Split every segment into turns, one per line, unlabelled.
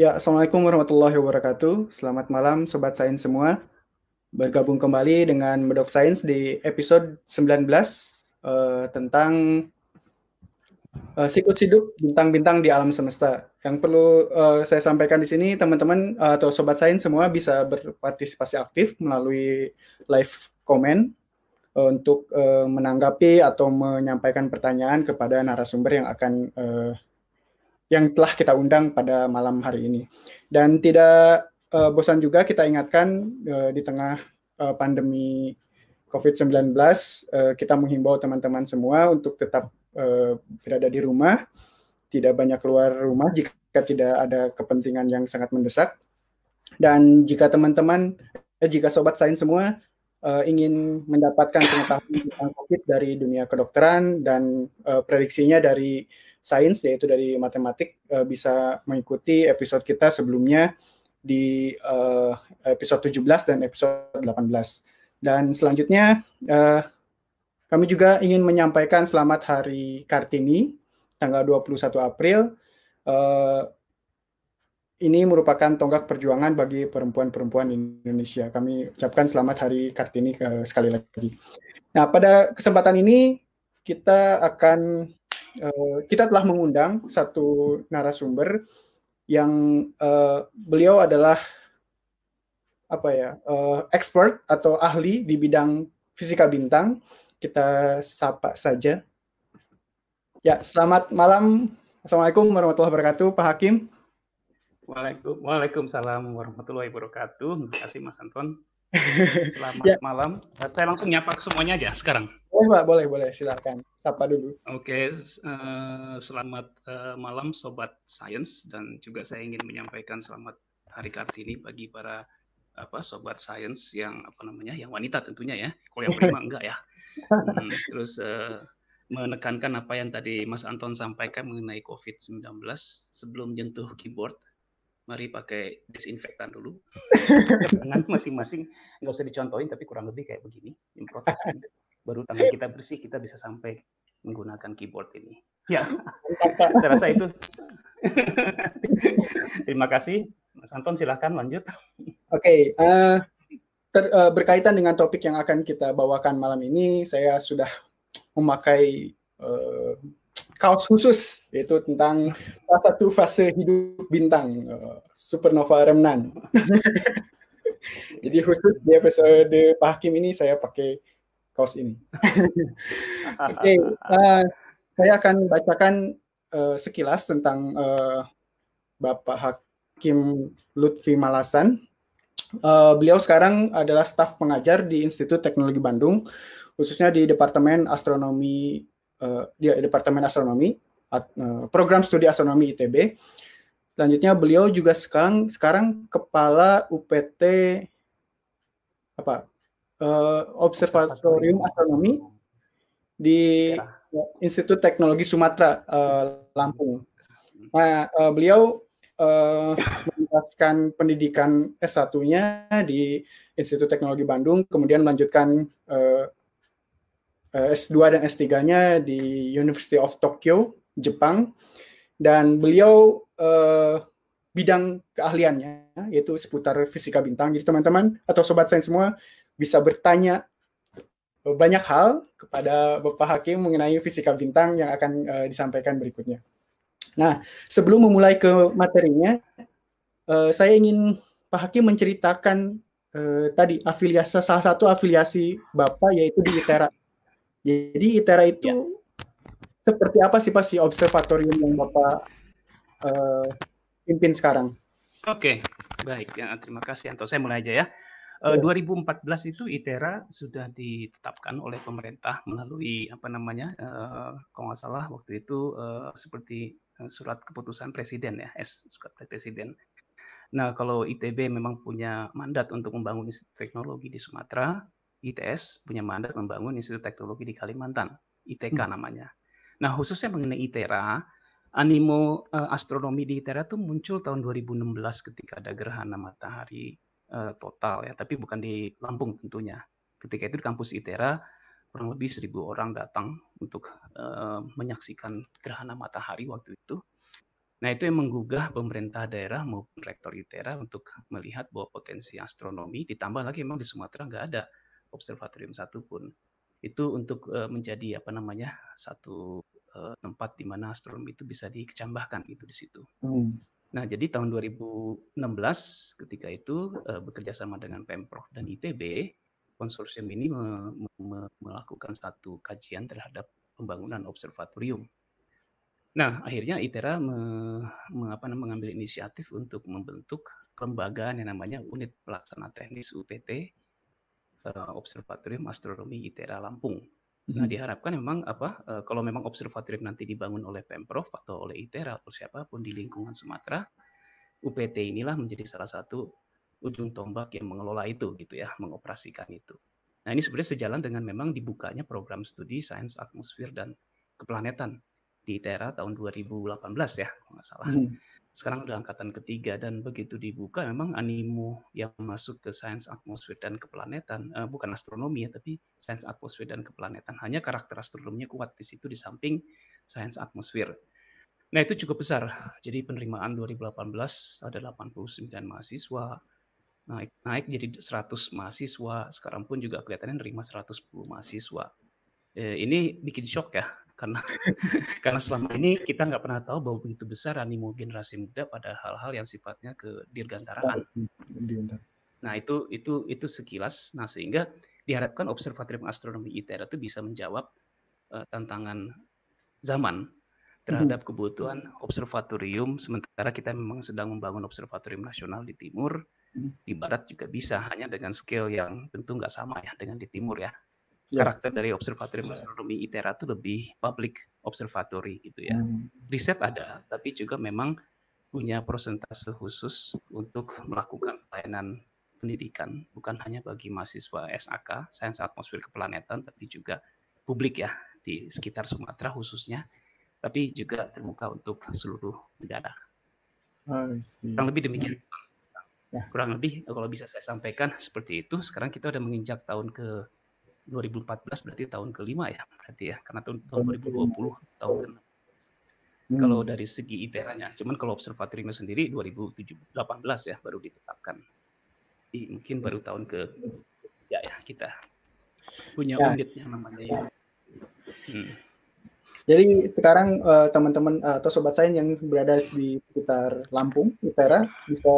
Ya, Assalamualaikum warahmatullahi wabarakatuh. Selamat malam Sobat Sains semua. Bergabung kembali dengan Medok Sains di episode 19 uh, tentang uh, siklus hidup bintang-bintang di alam semesta. Yang perlu uh, saya sampaikan di sini, teman-teman uh, atau Sobat Sains semua bisa berpartisipasi aktif melalui live comment uh, untuk uh, menanggapi atau menyampaikan pertanyaan kepada narasumber yang akan uh, yang telah kita undang pada malam hari ini. Dan tidak uh, bosan juga kita ingatkan uh, di tengah uh, pandemi COVID-19, uh, kita menghimbau teman-teman semua untuk tetap uh, berada di rumah, tidak banyak keluar rumah jika tidak ada kepentingan yang sangat mendesak. Dan jika teman-teman, eh, jika sobat sains semua uh, ingin mendapatkan pengetahuan tentang COVID dari dunia kedokteran dan uh, prediksinya dari sains yaitu dari matematik uh, bisa mengikuti episode kita sebelumnya di uh, episode 17 dan episode 18. Dan selanjutnya uh, kami juga ingin menyampaikan selamat Hari Kartini tanggal 21 April. Ini merupakan tonggak perjuangan bagi perempuan-perempuan Indonesia. Kami ucapkan selamat Hari Kartini sekali lagi. Nah, pada kesempatan ini kita akan uh, kita telah mengundang satu narasumber yang uh, beliau adalah apa ya uh, expert atau ahli di bidang fisika bintang. Kita sapa saja. Ya, selamat malam. Assalamualaikum warahmatullahi wabarakatuh, Pak Hakim.
Waalaikumsalam warahmatullahi wabarakatuh. Terima kasih Mas Anton. Selamat ya. malam. Saya langsung nyapa ke semuanya aja sekarang.
Boleh Pak, boleh, boleh. Silakan. Sapa dulu.
Oke, uh, selamat uh, malam Sobat Science dan juga saya ingin menyampaikan selamat Hari Kartini bagi para apa Sobat Science yang apa namanya, yang wanita tentunya ya. Kalau yang prima enggak ya. Hmm, terus uh, menekankan apa yang tadi Mas Anton sampaikan mengenai COVID-19 sebelum jentuh keyboard mari pakai disinfektan dulu. Tangan masing-masing nggak usah dicontohin tapi kurang lebih kayak begini. Baru tangan kita bersih kita bisa sampai menggunakan keyboard ini. Ya, saya rasa itu. Terima kasih, Mas Anton. Silahkan lanjut.
Oke, okay, uh, uh, berkaitan dengan topik yang akan kita bawakan malam ini, saya sudah memakai uh, kaos khusus yaitu tentang salah satu fase hidup bintang uh, supernova remnan. Jadi khusus di episode Pak Hakim ini saya pakai kaos ini. Oke, okay, uh, saya akan bacakan uh, sekilas tentang uh, Bapak Hakim Lutfi Malasan. Uh, beliau sekarang adalah staf pengajar di Institut Teknologi Bandung, khususnya di Departemen Astronomi uh, di Departemen Astronomi, uh, program studi astronomi ITB. Selanjutnya beliau juga sekarang sekarang kepala UPT apa? Uh, Observatorium Astronomi di ya. Institut Teknologi Sumatera uh, Lampung. Nah, uh, beliau uh, menjelaskan pendidikan S1-nya di Institut Teknologi Bandung, kemudian melanjutkan uh, Eh, S2 dan S3-nya di University of Tokyo, Jepang. Dan beliau uh, bidang keahliannya yaitu seputar fisika bintang. Jadi teman-teman atau sobat sains semua bisa bertanya banyak hal kepada Bapak Hakim mengenai fisika bintang yang akan uh, disampaikan berikutnya. Nah, sebelum memulai ke materinya, uh, saya ingin Pak Hakim menceritakan uh, tadi afiliasi salah satu afiliasi Bapak yaitu di ITERA jadi ITERA itu ya. seperti apa sih Pak si observatorium yang Bapak uh, pimpin sekarang?
Oke, baik. Ya, terima kasih Anto. Saya mulai aja ya. Uh, ya. 2014 itu ITERA sudah ditetapkan oleh pemerintah melalui apa namanya, uh, kalau nggak salah waktu itu uh, seperti surat keputusan presiden ya, S surat presiden. Nah, kalau ITB memang punya mandat untuk membangun teknologi di Sumatera, ITS punya mandat membangun Institut Teknologi di Kalimantan, ITK hmm. namanya. Nah, khususnya mengenai ITERA, animo uh, astronomi di ITERA itu muncul tahun 2016 ketika ada gerhana matahari uh, total ya, tapi bukan di Lampung tentunya. Ketika itu di kampus ITERA kurang lebih seribu orang datang untuk uh, menyaksikan gerhana matahari waktu itu. Nah, itu yang menggugah pemerintah daerah maupun rektor ITERA untuk melihat bahwa potensi astronomi ditambah lagi memang di Sumatera nggak ada observatorium satupun. Itu untuk uh, menjadi apa namanya satu uh, tempat di mana astronomi itu bisa dikecambahkan itu di situ. Hmm. Nah, jadi tahun 2016 ketika itu uh, bekerja sama dengan Pemprov dan ITB, konsorsium ini me me melakukan satu kajian terhadap pembangunan observatorium Nah, akhirnya ITERA me, me, apa, mengambil inisiatif untuk membentuk lembaga yang namanya Unit Pelaksana Teknis UPT uh, eh, Observatorium Astronomi ITERA Lampung. Nah, hmm. diharapkan memang apa uh, kalau memang observatorium nanti dibangun oleh Pemprov atau oleh ITERA atau siapa pun di lingkungan Sumatera, UPT inilah menjadi salah satu ujung tombak yang mengelola itu gitu ya, mengoperasikan itu. Nah, ini sebenarnya sejalan dengan memang dibukanya program studi sains atmosfer dan keplanetan di Tera tahun 2018 ya, kalau nggak salah. Hmm. Sekarang udah angkatan ketiga dan begitu dibuka memang animo yang masuk ke sains atmosfer dan keplanetan, uh, bukan astronomi ya, tapi sains atmosfer dan keplanetan. Hanya karakter astronominya kuat di situ di samping sains atmosfer. Nah itu cukup besar. Jadi penerimaan 2018 ada 89 mahasiswa, naik naik jadi 100 mahasiswa. Sekarang pun juga kelihatannya nerima 110 mahasiswa. Eh, ini bikin shock ya karena karena selama ini kita nggak pernah tahu bahwa begitu besar animo generasi muda pada hal-hal yang sifatnya ke dirgantaraan. Nah itu itu itu sekilas. Nah sehingga diharapkan Observatorium Astronomi ITERA itu bisa menjawab uh, tantangan zaman terhadap kebutuhan observatorium. Sementara kita memang sedang membangun observatorium nasional di timur, di barat juga bisa hanya dengan scale yang tentu nggak sama ya dengan di timur ya yeah. karakter dari observatorium astronomi ITERA itu lebih public observatory gitu ya. Hmm. Riset ada, tapi juga memang punya persentase khusus untuk melakukan pelayanan pendidikan, bukan hanya bagi mahasiswa SAK, Sains Atmosfer Keplanetan, tapi juga publik ya di sekitar Sumatera khususnya, tapi juga terbuka untuk seluruh negara. Kurang lebih demikian. Ya. Kurang lebih kalau bisa saya sampaikan seperti itu. Sekarang kita sudah menginjak tahun ke 2014 berarti tahun kelima ya berarti ya karena tahun, tahun 2020 tahun ke hmm. kalau dari segi ITERA-nya cuman kalau observatoriumnya sendiri 2018 ya baru ditetapkan Jadi, mungkin baru tahun ke ya ya kita punya ya. unitnya namanya ya.
Hmm. Jadi sekarang uh, teman-teman uh, atau sobat saya yang berada di sekitar Lampung, ITERA bisa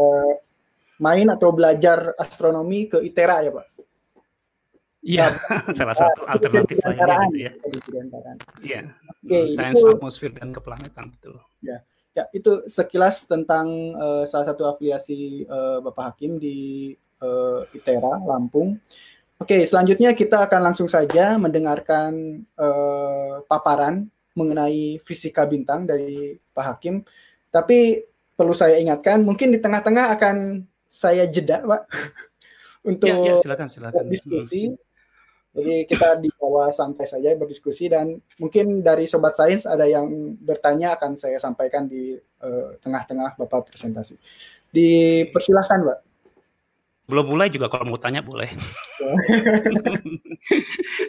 main atau belajar astronomi ke ITERA ya Pak?
Iya, salah satu alternatif lainnya gitu ya. Iya. Oke, sains atmosfer dan keplanetan betul.
Ya. Ya, itu sekilas tentang uh, salah satu afiliasi uh, Bapak Hakim di uh, ITERA Lampung. Oke, selanjutnya kita akan langsung saja mendengarkan uh, paparan mengenai fisika bintang dari Pak Hakim. Tapi perlu saya ingatkan, mungkin di tengah-tengah akan saya jeda, Pak, untuk ya, ya, silakan, silakan. diskusi. Hmm jadi kita di bawah santai saja berdiskusi dan mungkin dari sobat sains ada yang bertanya akan saya sampaikan di eh, tengah-tengah uh, Bapak presentasi. Dipersilahkan, Mbak.
Belum mulai juga kalau mau tanya boleh.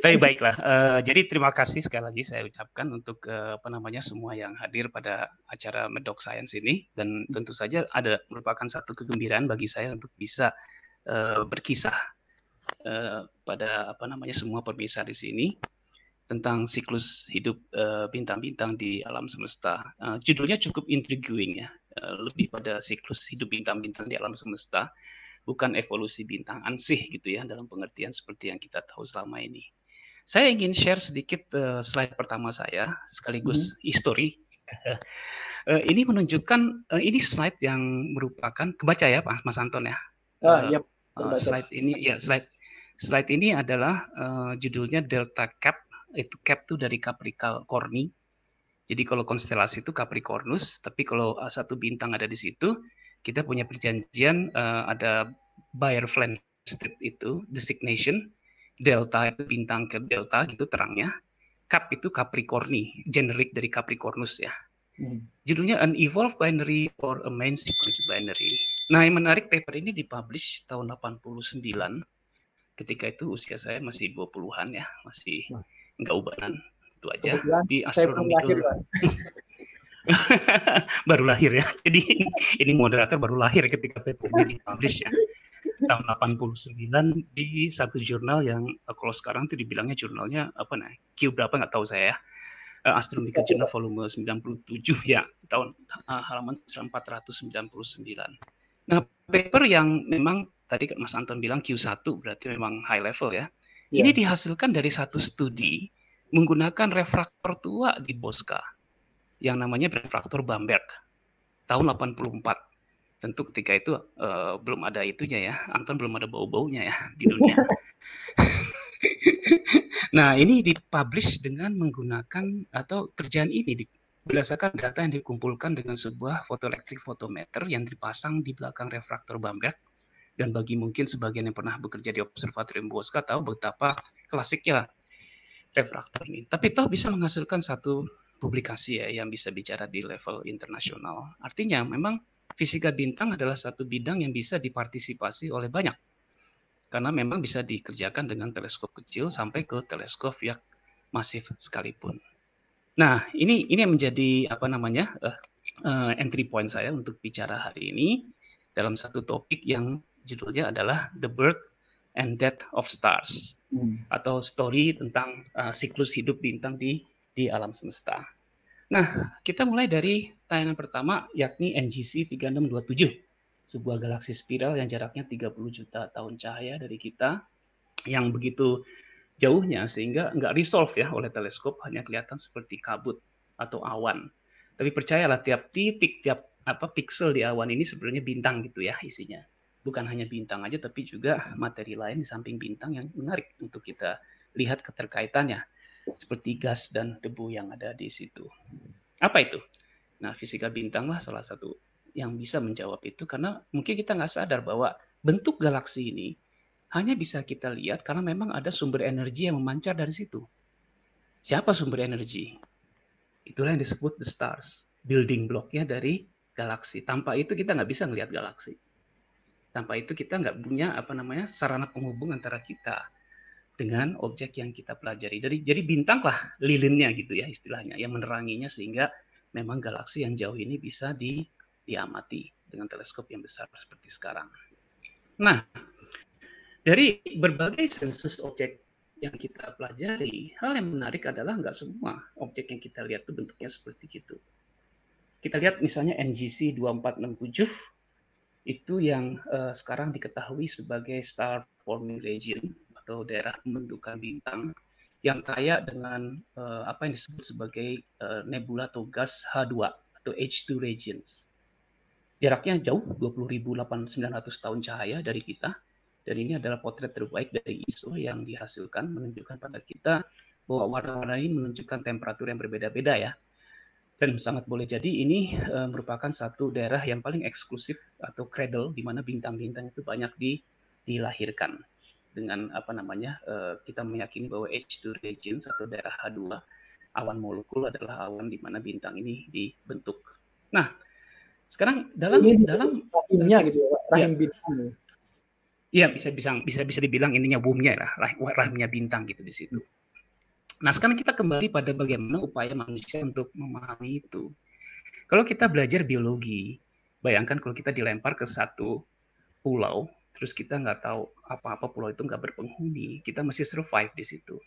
Tapi baiklah. Uh, jadi terima kasih sekali lagi saya ucapkan untuk uh, apa namanya semua yang hadir pada acara Medok Science ini dan tentu saja ada merupakan satu kegembiraan bagi saya untuk bisa uh, berkisah Eh, pada apa namanya semua pemirsa di sini tentang siklus hidup eh, bintang-bintang uh, di alam semesta. Uh, judulnya cukup intriguing ya, uh, lebih pada siklus hidup bintang-bintang di alam semesta, bukan evolusi bintang ansih gitu ya dalam pengertian seperti yang kita tahu selama ini. Saya ingin share sedikit uh, slide pertama saya sekaligus hmm. history. uh, ini menunjukkan uh, ini slide yang merupakan kebaca ya Pak Mas Anton ya. Uh, yep, uh, slide ini ya slide Slide ini adalah uh, judulnya Delta Cap. Itu Cap itu dari Capricorni. Jadi kalau konstelasi itu Capricornus, tapi kalau uh, satu bintang ada di situ, kita punya perjanjian uh, ada Bayer Flamsteed itu designation, Delta itu bintang ke Delta gitu terangnya, Cap itu Capricorni, generik dari Capricornus ya. Hmm. Judulnya An Evolved Binary or a Main Sequence Binary. Nah yang menarik paper ini dipublish tahun 89 ketika itu usia saya masih 20-an ya, masih enggak ubanan. Itu aja di astronomi baru lahir ya. Jadi ini moderator baru lahir ketika paper ini dipublish ya. Tahun 89 di satu jurnal yang eh, kalau sekarang itu dibilangnya jurnalnya apa nih? Q berapa nggak tahu saya ya. Uh, Astronomical Journal volume 97 ya tahun uh, halaman 499. Nah, paper yang memang tadi Mas Anton bilang Q1 berarti memang high level ya. Yeah. Ini dihasilkan dari satu studi menggunakan refraktor tua di Bosca yang namanya refraktor Bamberg tahun 84. Tentu ketika itu uh, belum ada itunya ya, Anton belum ada bau-baunya ya di dunia. nah, ini dipublish dengan menggunakan atau kerjaan ini di, berdasarkan data yang dikumpulkan dengan sebuah fotoelektrik fotometer yang dipasang di belakang refraktor Bamberg dan bagi mungkin sebagian yang pernah bekerja di observatorium Bosca tahu betapa klasiknya refraktor ini. Tapi toh bisa menghasilkan satu publikasi ya yang bisa bicara di level internasional. Artinya memang fisika bintang adalah satu bidang yang bisa dipartisipasi oleh banyak. Karena memang bisa dikerjakan dengan teleskop kecil sampai ke teleskop yang masif sekalipun. Nah, ini ini yang menjadi apa namanya uh, uh, entry point saya untuk bicara hari ini dalam satu topik yang judulnya adalah The Birth and Death of Stars hmm. atau story tentang uh, siklus hidup bintang di di alam semesta. Nah, kita mulai dari tayangan pertama yakni NGC 3627, sebuah galaksi spiral yang jaraknya 30 juta tahun cahaya dari kita yang begitu jauhnya sehingga nggak resolve ya oleh teleskop hanya kelihatan seperti kabut atau awan. Tapi percayalah tiap titik, tiap apa pixel di awan ini sebenarnya bintang gitu ya isinya. Bukan hanya bintang aja tapi juga materi lain di samping bintang yang menarik untuk kita lihat keterkaitannya seperti gas dan debu yang ada di situ. Apa itu? Nah, fisika bintang lah salah satu yang bisa menjawab itu karena mungkin kita nggak sadar bahwa bentuk galaksi ini hanya bisa kita lihat karena memang ada sumber energi yang memancar dari situ. Siapa sumber energi? Itulah yang disebut the stars, building blocknya dari galaksi. Tanpa itu kita nggak bisa melihat galaksi. Tanpa itu kita nggak punya apa namanya sarana penghubung antara kita dengan objek yang kita pelajari. Jadi jadi bintang lah lilinnya gitu ya istilahnya yang meneranginya sehingga memang galaksi yang jauh ini bisa di, diamati dengan teleskop yang besar seperti sekarang. Nah, dari berbagai sensus objek yang kita pelajari, hal yang menarik adalah nggak semua objek yang kita lihat itu bentuknya seperti itu. Kita lihat misalnya NGC 2467 itu yang uh, sekarang diketahui sebagai star forming region atau daerah pembentukan bintang yang kaya dengan uh, apa yang disebut sebagai uh, nebula atau gas H2 atau H2 regions. Jaraknya jauh 20.900 tahun cahaya dari kita dan ini adalah potret terbaik dari ISO yang dihasilkan menunjukkan pada kita bahwa warna-warna ini menunjukkan temperatur yang berbeda-beda ya. Dan sangat boleh jadi ini uh, merupakan satu daerah yang paling eksklusif atau cradle di mana bintang-bintang itu banyak di, dilahirkan dengan apa namanya uh, kita meyakini bahwa H2 regions atau daerah H2 awan molekul adalah awan di mana bintang ini dibentuk. Nah, sekarang dalam ini dalam rahimnya gitu ya, rahim ya, bintang. Iya, bisa bisa bisa bisa dibilang ininya womb-nya lah, rahimnya bintang gitu di situ. Nah, sekarang kita kembali pada bagaimana upaya manusia untuk memahami itu. Kalau kita belajar biologi, bayangkan kalau kita dilempar ke satu pulau terus kita nggak tahu apa-apa pulau itu nggak berpenghuni, kita masih survive di situ.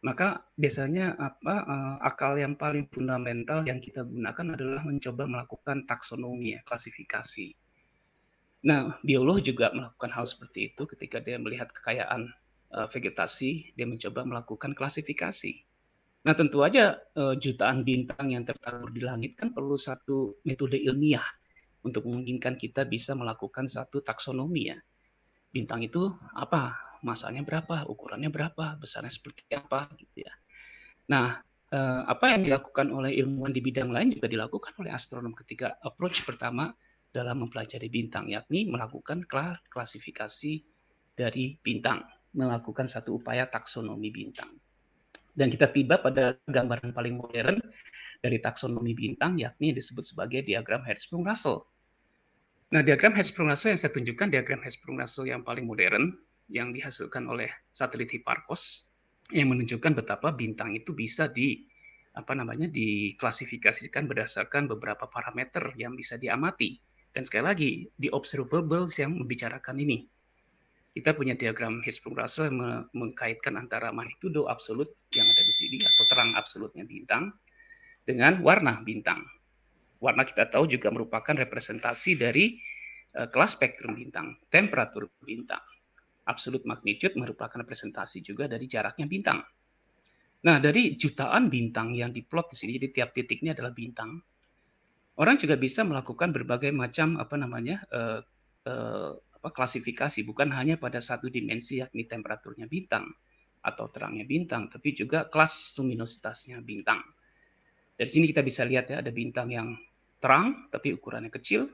Maka biasanya apa uh, akal yang paling fundamental yang kita gunakan adalah mencoba melakukan taksonomi ya, klasifikasi. Nah, biolog juga melakukan hal seperti itu ketika dia melihat kekayaan uh, vegetasi, dia mencoba melakukan klasifikasi. Nah, tentu aja uh, jutaan bintang yang tertabur di langit kan perlu satu metode ilmiah untuk memungkinkan kita bisa melakukan satu taksonomi ya. Bintang itu apa? Masanya berapa? Ukurannya berapa? Besarnya seperti apa gitu ya. Nah, eh, apa yang dilakukan oleh ilmuwan di bidang lain juga dilakukan oleh astronom ketika approach pertama dalam mempelajari bintang, yakni melakukan klasifikasi dari bintang, melakukan satu upaya taksonomi bintang. Dan kita tiba pada gambaran paling modern dari taksonomi bintang, yakni disebut sebagai diagram Hertzsprung-Russell. Nah, diagram Hertzsprung-Russell yang saya tunjukkan diagram Hertzsprung-Russell yang paling modern yang dihasilkan oleh satelit Hipparcos yang menunjukkan betapa bintang itu bisa di apa namanya diklasifikasikan berdasarkan beberapa parameter yang bisa diamati. Dan sekali lagi, di observables yang membicarakan ini. Kita punya diagram Hertzsprung-Russell yang mengkaitkan antara magnitudo absolut yang ada di sini atau terang absolutnya bintang dengan warna bintang. Warna kita tahu juga merupakan representasi dari uh, kelas spektrum bintang, temperatur bintang. Absolut magnitude merupakan representasi juga dari jaraknya bintang. Nah, dari jutaan bintang yang diplot di sini, jadi tiap titiknya adalah bintang. Orang juga bisa melakukan berbagai macam apa namanya uh, uh, apa, klasifikasi, bukan hanya pada satu dimensi yakni temperaturnya bintang atau terangnya bintang, tapi juga kelas luminositasnya bintang. Dari sini kita bisa lihat ya ada bintang yang terang tapi ukurannya kecil.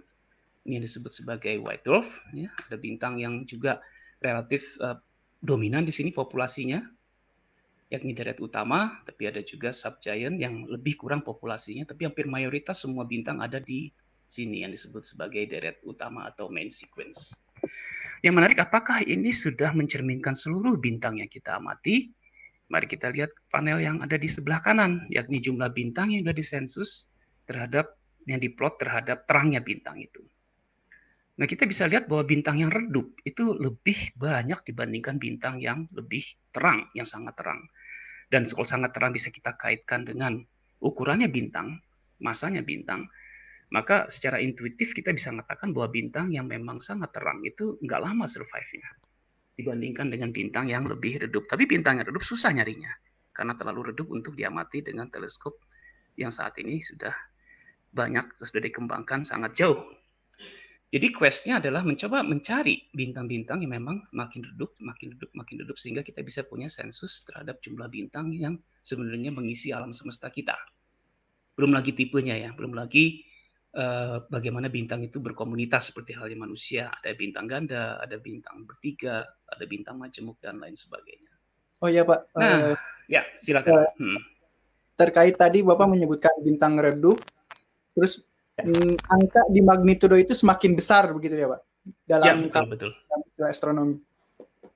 Ini yang disebut sebagai white dwarf. Ya. Ada bintang yang juga relatif uh, dominan di sini populasinya yakni deret utama, tapi ada juga subgiant yang lebih kurang populasinya, tapi hampir mayoritas semua bintang ada di sini yang disebut sebagai deret utama atau main sequence. Yang menarik, apakah ini sudah mencerminkan seluruh bintang yang kita amati? Mari kita lihat panel yang ada di sebelah kanan, yakni jumlah bintang yang sudah disensus terhadap yang diplot terhadap terangnya bintang itu. Nah, kita bisa lihat bahwa bintang yang redup itu lebih banyak dibandingkan bintang yang lebih terang, yang sangat terang. Dan kalau sangat terang bisa kita kaitkan dengan ukurannya bintang, masanya bintang, maka secara intuitif kita bisa mengatakan bahwa bintang yang memang sangat terang itu nggak lama survive-nya dibandingkan dengan bintang yang lebih redup. Tapi bintang yang redup susah nyarinya karena terlalu redup untuk diamati dengan teleskop yang saat ini sudah banyak sudah dikembangkan sangat jauh jadi questnya adalah mencoba mencari bintang-bintang yang memang makin redup, makin redup, makin redup sehingga kita bisa punya sensus terhadap jumlah bintang yang sebenarnya mengisi alam semesta kita. Belum lagi tipenya ya, belum lagi uh, bagaimana bintang itu berkomunitas seperti halnya manusia. Ada bintang ganda, ada bintang bertiga, ada bintang majemuk dan lain sebagainya.
Oh iya Pak.
Nah, uh, ya silakan. Uh, hmm.
Terkait tadi Bapak menyebutkan bintang redup, terus hmm, angka di magnitudo itu semakin besar begitu ya pak
dalam ya, betul, betul.
astronomi.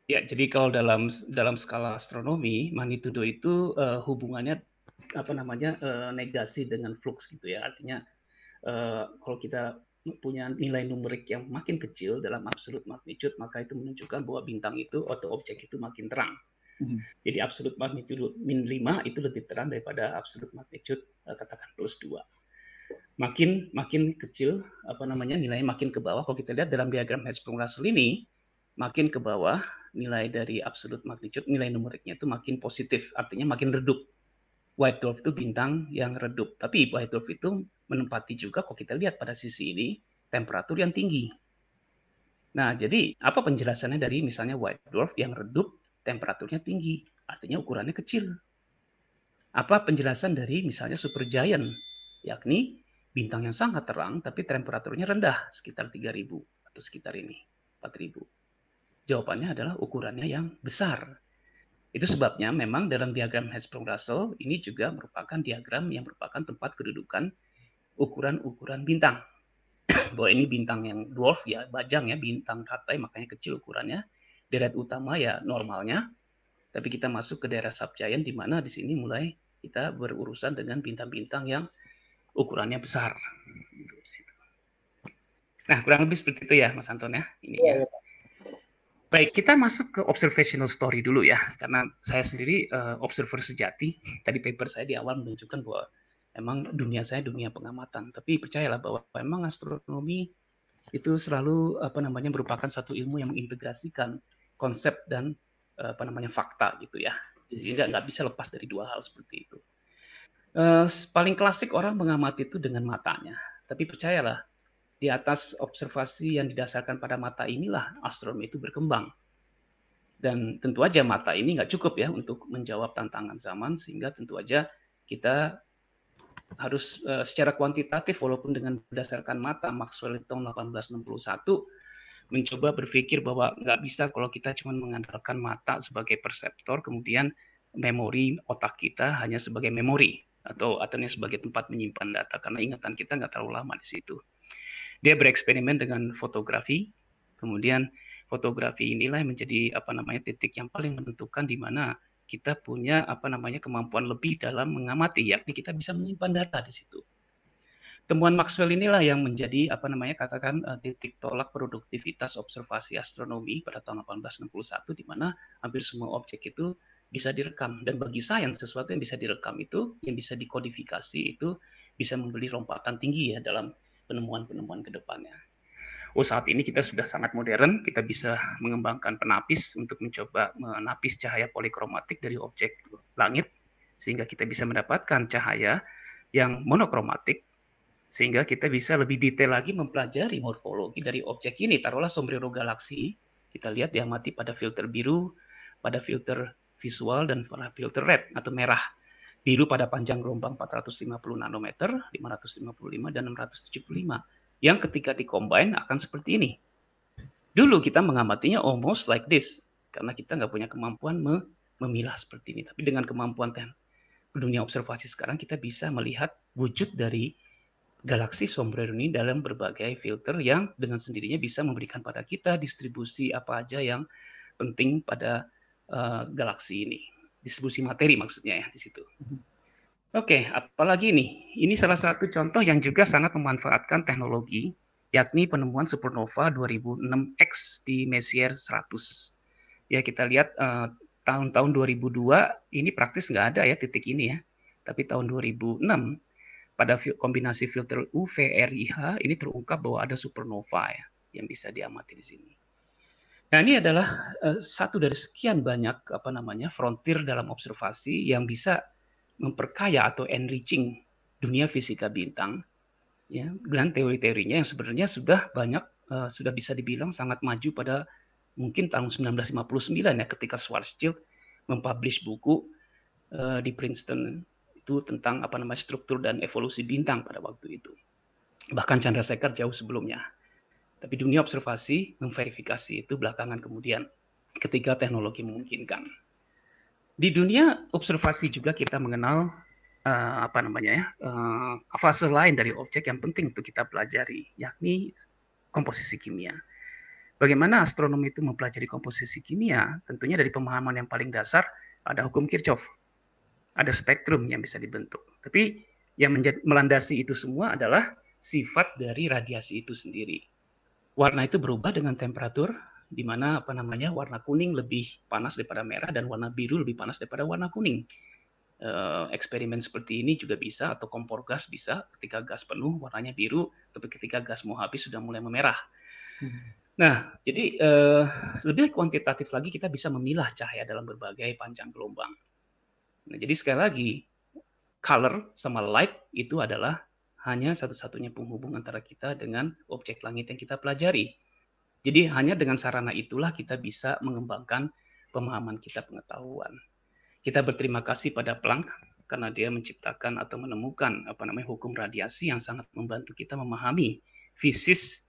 Ya, jadi kalau dalam dalam skala astronomi magnitudo itu uh, hubungannya apa namanya uh, negasi dengan flux gitu ya. Artinya uh, kalau kita punya nilai numerik yang makin kecil dalam absolut magnitude maka itu menunjukkan bahwa bintang itu atau objek itu makin terang. Hmm. Jadi absolut magnitude min 5 itu lebih terang daripada absolut magnitude katakan plus 2 makin makin kecil apa namanya nilainya makin ke bawah. Kalau kita lihat dalam diagram Hertzsprung-Russell ini makin ke bawah nilai dari absolute magnitude nilai numeriknya itu makin positif. Artinya makin redup. White dwarf itu bintang yang redup. Tapi white dwarf itu menempati juga kalau kita lihat pada sisi ini temperatur yang tinggi nah jadi apa penjelasannya dari misalnya white dwarf yang redup temperaturnya tinggi artinya ukurannya kecil apa penjelasan dari misalnya supergiant yakni bintang yang sangat terang tapi temperaturnya rendah sekitar 3000 atau sekitar ini 4000. Jawabannya adalah ukurannya yang besar. Itu sebabnya memang dalam diagram Hertzsprung-Russell ini juga merupakan diagram yang merupakan tempat kedudukan ukuran-ukuran bintang. Bahwa ini bintang yang dwarf ya, bajang ya, bintang katai makanya kecil ukurannya. Deret utama ya normalnya. Tapi kita masuk ke daerah subgiant di mana di sini mulai kita berurusan dengan bintang-bintang yang ukurannya besar. Nah, kurang lebih seperti itu ya, Mas Anton ya. Ini ya. Baik, kita masuk ke observational story dulu ya, karena saya sendiri uh, observer sejati. Tadi paper saya di awal menunjukkan bahwa emang dunia saya dunia pengamatan, tapi percayalah bahwa memang astronomi itu selalu apa namanya merupakan satu ilmu yang mengintegrasikan konsep dan apa namanya fakta gitu ya. Jadi nggak bisa lepas dari dua hal seperti itu. Uh, paling klasik orang mengamati itu dengan matanya. Tapi percayalah, di atas observasi yang didasarkan pada mata inilah astronomi itu berkembang. Dan tentu aja mata ini nggak cukup ya untuk menjawab tantangan zaman, sehingga tentu aja kita harus uh, secara kuantitatif walaupun dengan berdasarkan mata Maxwell tahun 1861 mencoba berpikir bahwa nggak bisa kalau kita cuma mengandalkan mata sebagai perseptor kemudian memori otak kita hanya sebagai memori atau artinya sebagai tempat menyimpan data karena ingatan kita nggak terlalu lama di situ. Dia bereksperimen dengan fotografi, kemudian fotografi inilah yang menjadi apa namanya titik yang paling menentukan di mana kita punya apa namanya kemampuan lebih dalam mengamati, yakni kita bisa menyimpan data di situ. Temuan Maxwell inilah yang menjadi apa namanya katakan uh, titik tolak produktivitas observasi astronomi pada tahun 1861 di mana hampir semua objek itu bisa direkam dan bagi sains sesuatu yang bisa direkam itu yang bisa dikodifikasi itu bisa membeli lompatan tinggi ya dalam penemuan-penemuan ke depannya. Oh saat ini kita sudah sangat modern, kita bisa mengembangkan penapis untuk mencoba menapis cahaya polikromatik dari objek langit sehingga kita bisa mendapatkan cahaya yang monokromatik sehingga kita bisa lebih detail lagi mempelajari morfologi dari objek ini. Taruhlah sombrero galaksi, kita lihat diamati pada filter biru, pada filter visual, dan pada filter red atau merah. Biru pada panjang gelombang 450 nanometer, 555, dan 675. Yang ketika dikombine akan seperti ini. Dulu kita mengamatinya almost like this. Karena kita nggak punya kemampuan memilah seperti ini. Tapi dengan kemampuan dunia observasi sekarang, kita bisa melihat wujud dari galaksi Sombrero ini dalam berbagai filter yang dengan sendirinya bisa memberikan pada kita distribusi apa aja yang penting pada uh, galaksi ini. Distribusi materi maksudnya ya di situ. Oke, apalagi ini? Ini salah satu contoh yang juga sangat memanfaatkan teknologi, yakni penemuan supernova 2006X di Messier 100. Ya, kita lihat uh, tahun-tahun 2002 ini praktis nggak ada ya titik ini ya. Tapi tahun 2006 pada kombinasi filter UV RIH ini terungkap bahwa ada supernova ya yang bisa diamati di sini. Nah ini adalah uh, satu dari sekian banyak apa namanya frontier dalam observasi yang bisa memperkaya atau enriching dunia fisika bintang ya dengan teori-teorinya yang sebenarnya sudah banyak uh, sudah bisa dibilang sangat maju pada mungkin tahun 1959 ya ketika Schwarzschild mempublish buku uh, di Princeton itu tentang apa namanya struktur dan evolusi bintang pada waktu itu. Bahkan Chandrasekhar jauh sebelumnya. Tapi dunia observasi memverifikasi itu belakangan kemudian ketika teknologi memungkinkan. Di dunia observasi juga kita mengenal uh, apa namanya ya uh, fase lain dari objek yang penting untuk kita pelajari, yakni komposisi kimia. Bagaimana astronomi itu mempelajari komposisi kimia? Tentunya dari pemahaman yang paling dasar ada hukum Kirchhoff ada spektrum yang bisa dibentuk. Tapi yang menjadi, melandasi itu semua adalah sifat dari radiasi itu sendiri. Warna itu berubah dengan temperatur di mana apa namanya warna kuning lebih panas daripada merah dan warna biru lebih panas daripada warna kuning. Uh, eksperimen seperti ini juga bisa atau kompor gas bisa ketika gas penuh warnanya biru, tapi ketika gas mau habis sudah mulai memerah. Hmm. Nah, jadi uh, lebih kuantitatif lagi kita bisa memilah cahaya dalam berbagai panjang gelombang. Nah, jadi sekali lagi, color sama light itu adalah hanya satu-satunya penghubung antara kita dengan objek langit yang kita pelajari. Jadi hanya dengan sarana itulah kita bisa mengembangkan pemahaman kita pengetahuan. Kita berterima kasih pada Planck karena dia menciptakan atau menemukan apa namanya hukum radiasi yang sangat membantu kita memahami fisis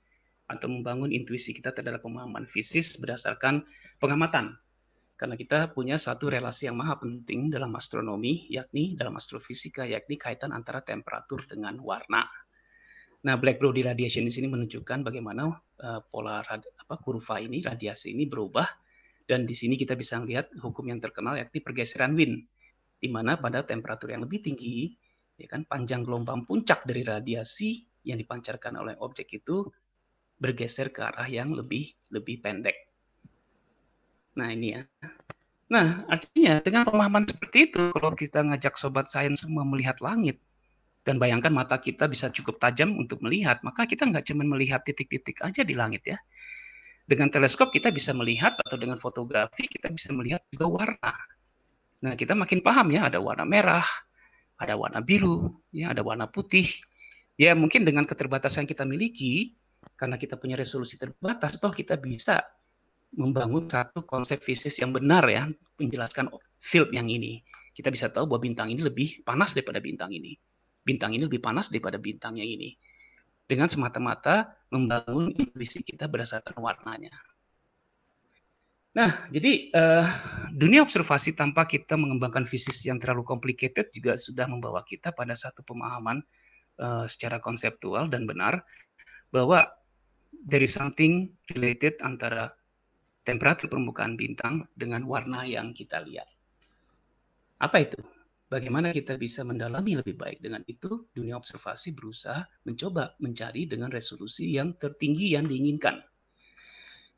atau membangun intuisi kita terhadap pemahaman fisis berdasarkan pengamatan karena kita punya satu relasi yang maha penting dalam astronomi, yakni dalam astrofisika, yakni kaitan antara temperatur dengan warna. Nah, black body radiation di sini menunjukkan bagaimana uh, pola rad, apa kurva ini, radiasi ini berubah dan di sini kita bisa melihat hukum yang terkenal yakni pergeseran wind di mana pada temperatur yang lebih tinggi ya kan panjang gelombang puncak dari radiasi yang dipancarkan oleh objek itu bergeser ke arah yang lebih lebih pendek. Nah ini ya. Nah artinya dengan pemahaman seperti itu, kalau kita ngajak sobat sains semua melihat langit, dan bayangkan mata kita bisa cukup tajam untuk melihat, maka kita nggak cuma melihat titik-titik aja di langit ya. Dengan teleskop kita bisa melihat atau dengan fotografi kita bisa melihat juga warna. Nah kita makin paham ya ada warna merah, ada warna biru, ya ada warna putih. Ya mungkin dengan keterbatasan yang kita miliki, karena kita punya resolusi terbatas, toh kita bisa membangun satu konsep fisis yang benar ya, menjelaskan field yang ini. Kita bisa tahu bahwa bintang ini lebih panas daripada bintang ini. Bintang ini lebih panas daripada bintang yang ini. Dengan semata-mata membangun intuisi kita berdasarkan warnanya. Nah, jadi uh, dunia observasi tanpa kita mengembangkan fisis yang terlalu complicated juga sudah membawa kita pada satu pemahaman uh, secara konseptual dan benar bahwa there is something related antara temperatur permukaan bintang dengan warna yang kita lihat. Apa itu? Bagaimana kita bisa mendalami lebih baik dengan itu? Dunia observasi berusaha mencoba mencari dengan resolusi yang tertinggi yang diinginkan.